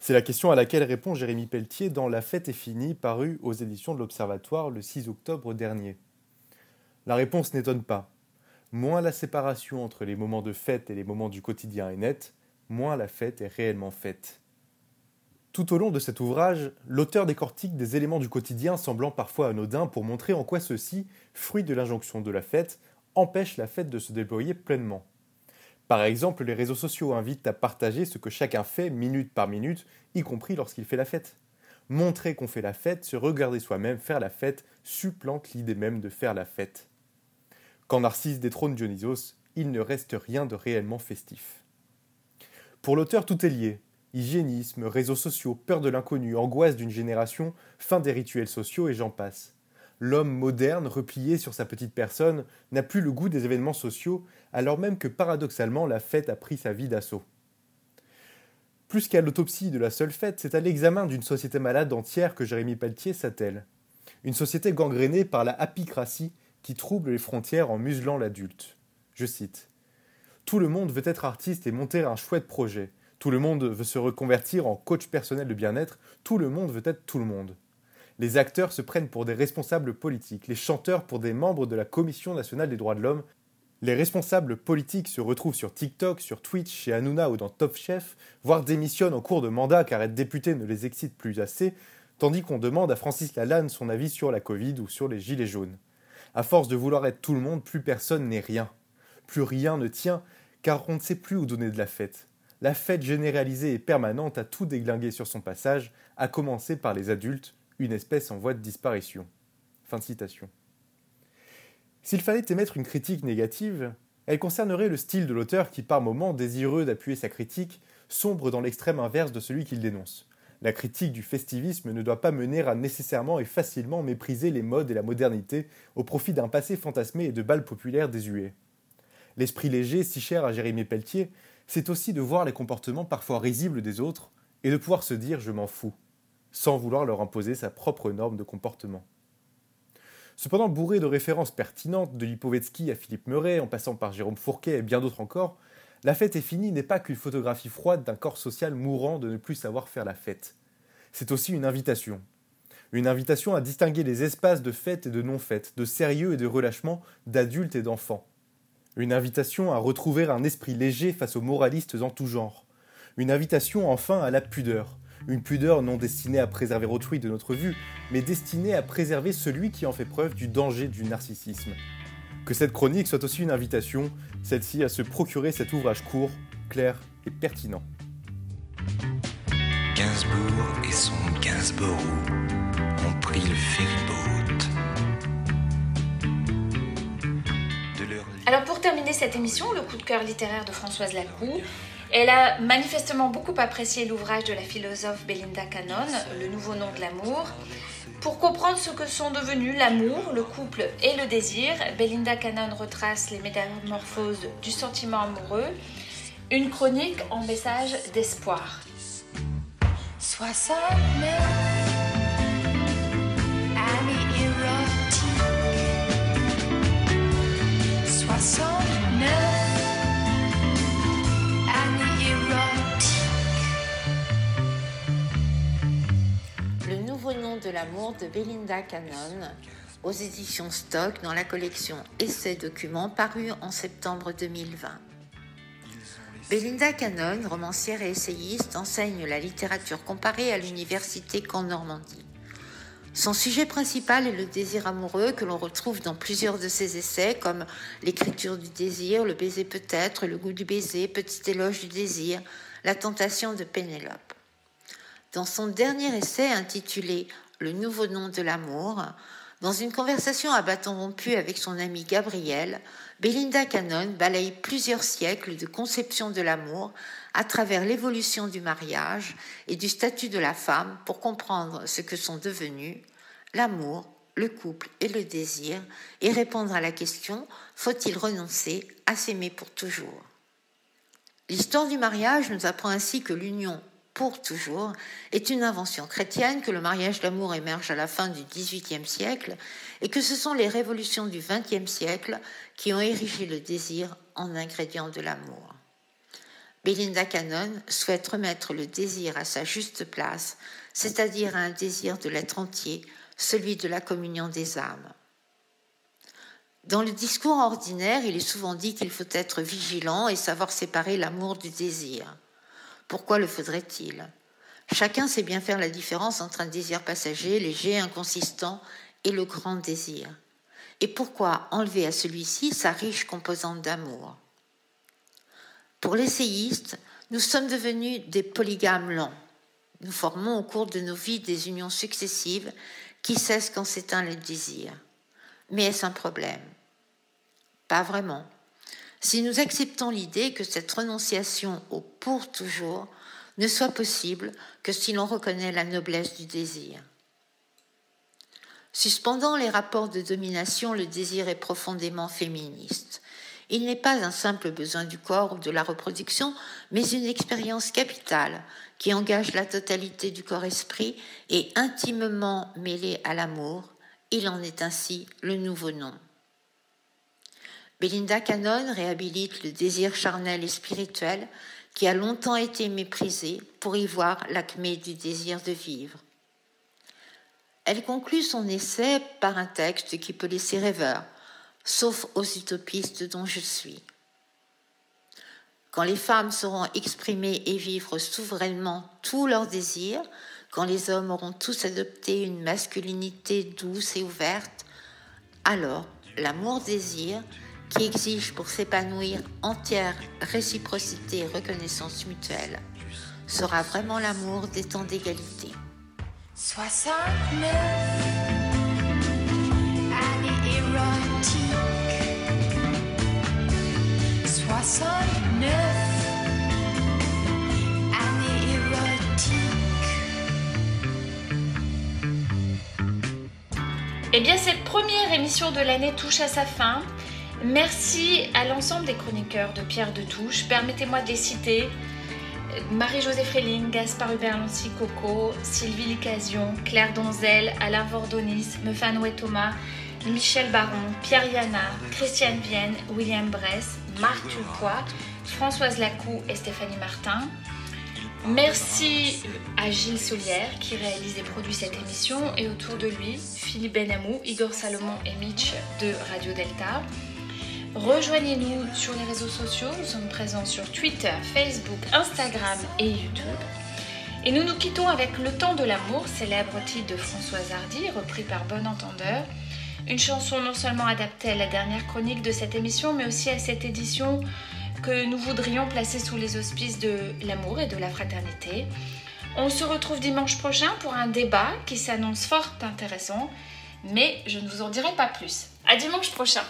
C'est la question à laquelle répond Jérémy Pelletier dans La fête est finie, paru aux éditions de l'Observatoire le 6 octobre dernier. La réponse n'étonne pas. Moins la séparation entre les moments de fête et les moments du quotidien est nette, moins la fête est réellement faite. Tout au long de cet ouvrage, l'auteur décortique des éléments du quotidien semblant parfois anodins pour montrer en quoi ceux-ci, fruit de l'injonction de la fête, empêchent la fête de se déployer pleinement. Par exemple, les réseaux sociaux invitent à partager ce que chacun fait minute par minute, y compris lorsqu'il fait la fête. Montrer qu'on fait la fête, se regarder soi-même faire la fête, supplante l'idée même de faire la fête. Quand Narcisse détrône Dionysos, il ne reste rien de réellement festif. Pour l'auteur, tout est lié. Hygiénisme, réseaux sociaux, peur de l'inconnu, angoisse d'une génération, fin des rituels sociaux et j'en passe. L'homme moderne, replié sur sa petite personne, n'a plus le goût des événements sociaux, alors même que paradoxalement la fête a pris sa vie d'assaut. Plus qu'à l'autopsie de la seule fête, c'est à l'examen d'une société malade entière que Jérémy Pelletier s'attelle. Une société gangrénée par la apicratie qui trouble les frontières en muselant l'adulte. Je cite Tout le monde veut être artiste et monter un chouette projet. Tout le monde veut se reconvertir en coach personnel de bien-être. Tout le monde veut être tout le monde. Les acteurs se prennent pour des responsables politiques, les chanteurs pour des membres de la Commission nationale des droits de l'homme. Les responsables politiques se retrouvent sur TikTok, sur Twitch, chez Hanouna ou dans Top Chef, voire démissionnent en cours de mandat car être député ne les excite plus assez, tandis qu'on demande à Francis Lalanne son avis sur la Covid ou sur les Gilets jaunes. À force de vouloir être tout le monde, plus personne n'est rien. Plus rien ne tient, car on ne sait plus où donner de la fête. la fête généralisée et permanente a tout déglingué sur son passage, à commencer par les adultes, une espèce en voie de disparition. Fin de. S'il fallait émettre une critique négative, elle concernerait le style de l'auteur qui, par moments, désireux d'appuyer sa critique, sombre dans l'extrême inverse de celui qu'il dénonce. La critique du festivisme ne doit pas mener à nécessairement et facilement mépriser les modes et la modernité au profit d'un passé fantasmé et de balles populaires désuets. L'esprit léger, si cher à Jérémie Pelletier, c'est aussi de voir les comportements parfois risibles des autres et de pouvoir se dire je m'en fous, sans vouloir leur imposer sa propre norme de comportement. Cependant, bourré de références pertinentes de Lipovetsky à Philippe Meuret, en passant par Jérôme Fourquet et bien d'autres encore, La fête est finie n'est pas qu'une photographie froide d'un corps social mourant de ne plus savoir faire la fête. C'est aussi une invitation. Une invitation à distinguer les espaces de fête et de non-fête, de sérieux et de relâchement, d'adultes et d'enfants. Une invitation à retrouver un esprit léger face aux moralistes en tout genre. Une invitation enfin à la pudeur. Une pudeur non destinée à préserver autrui de notre vue, mais destinée à préserver celui qui en fait preuve du danger du narcissisme. Que cette chronique soit aussi une invitation, celle-ci à se procurer cet ouvrage court, clair et pertinent. Gainsbourg et son Gainsborough ont pris le ferryboat. Alors pour terminer cette émission, le coup de cœur littéraire de Françoise Lacroux. Elle a manifestement beaucoup apprécié l'ouvrage de la philosophe Belinda Cannon, Le nouveau nom de l'amour. Pour comprendre ce que sont devenus l'amour, le couple et le désir, Belinda Cannon retrace les métamorphoses du sentiment amoureux, une chronique en message d'espoir. 69 Annie nom de l'amour de Belinda Cannon aux éditions Stock dans la collection Essais documents paru en septembre 2020. Belinda Cannon, romancière et essayiste, enseigne la littérature comparée à l'université Caen Normandie. Son sujet principal est le désir amoureux que l'on retrouve dans plusieurs de ses essais comme L'écriture du désir, Le baiser peut-être, Le goût du baiser, Petit éloge du désir, La tentation de Pénélope. Dans son dernier essai intitulé Le nouveau nom de l'amour, dans une conversation à bâton rompu avec son ami Gabriel, Belinda Cannon balaye plusieurs siècles de conception de l'amour à travers l'évolution du mariage et du statut de la femme pour comprendre ce que sont devenus l'amour, le couple et le désir et répondre à la question faut-il renoncer à s'aimer pour toujours? L'histoire du mariage nous apprend ainsi que l'union pour toujours est une invention chrétienne, que le mariage d'amour émerge à la fin du XVIIIe siècle et que ce sont les révolutions du XXe siècle qui ont érigé le désir en ingrédient de l'amour. Belinda Cannon souhaite remettre le désir à sa juste place, c'est-à-dire à un désir de l'être entier, celui de la communion des âmes. Dans le discours ordinaire, il est souvent dit qu'il faut être vigilant et savoir séparer l'amour du désir. Pourquoi le faudrait-il? Chacun sait bien faire la différence entre un désir passager, léger, inconsistant et le grand désir. Et pourquoi enlever à celui-ci sa riche composante d'amour? Pour l'essayiste, nous sommes devenus des polygames lents. Nous formons au cours de nos vies des unions successives qui cessent quand s'éteint le désir. Mais est-ce un problème? Pas vraiment. Si nous acceptons l'idée que cette renonciation au pour toujours ne soit possible que si l'on reconnaît la noblesse du désir. Suspendant les rapports de domination, le désir est profondément féministe. Il n'est pas un simple besoin du corps ou de la reproduction, mais une expérience capitale qui engage la totalité du corps-esprit et intimement mêlée à l'amour. Il en est ainsi le nouveau nom. Belinda Cannon réhabilite le désir charnel et spirituel qui a longtemps été méprisé pour y voir l'acmé du désir de vivre. Elle conclut son essai par un texte qui peut laisser rêveur, sauf aux utopistes dont je suis. Quand les femmes sauront exprimer et vivre souverainement tous leurs désirs, quand les hommes auront tous adopté une masculinité douce et ouverte, alors l'amour-désir qui exige pour s'épanouir entière réciprocité et reconnaissance mutuelle, sera vraiment l'amour des temps d'égalité. 69 années érotiques 69 années érotiques Eh bien, cette première émission de l'année touche à sa fin. Merci à l'ensemble des chroniqueurs de Pierre de Touche. Permettez-moi de les citer. Marie-Josée Fréling, Gaspard Hubert Lancy Coco, Sylvie Licasion, Claire Donzel, Alain Vordonis, Mefanoé Thomas, Michel Baron, Pierre Yana, Christiane Vienne, William Bress, Marc Tulpois, Françoise Lacou et Stéphanie Martin. Merci à Gilles Solière qui réalise et produit cette émission et autour de lui Philippe Benamou, Igor Salomon et Mitch de Radio Delta. Rejoignez-nous sur les réseaux sociaux, nous sommes présents sur Twitter, Facebook, Instagram et YouTube. Et nous nous quittons avec Le temps de l'amour, célèbre titre de Françoise Hardy, repris par Bon Entendeur. Une chanson non seulement adaptée à la dernière chronique de cette émission, mais aussi à cette édition que nous voudrions placer sous les auspices de l'amour et de la fraternité. On se retrouve dimanche prochain pour un débat qui s'annonce fort intéressant, mais je ne vous en dirai pas plus. À dimanche prochain.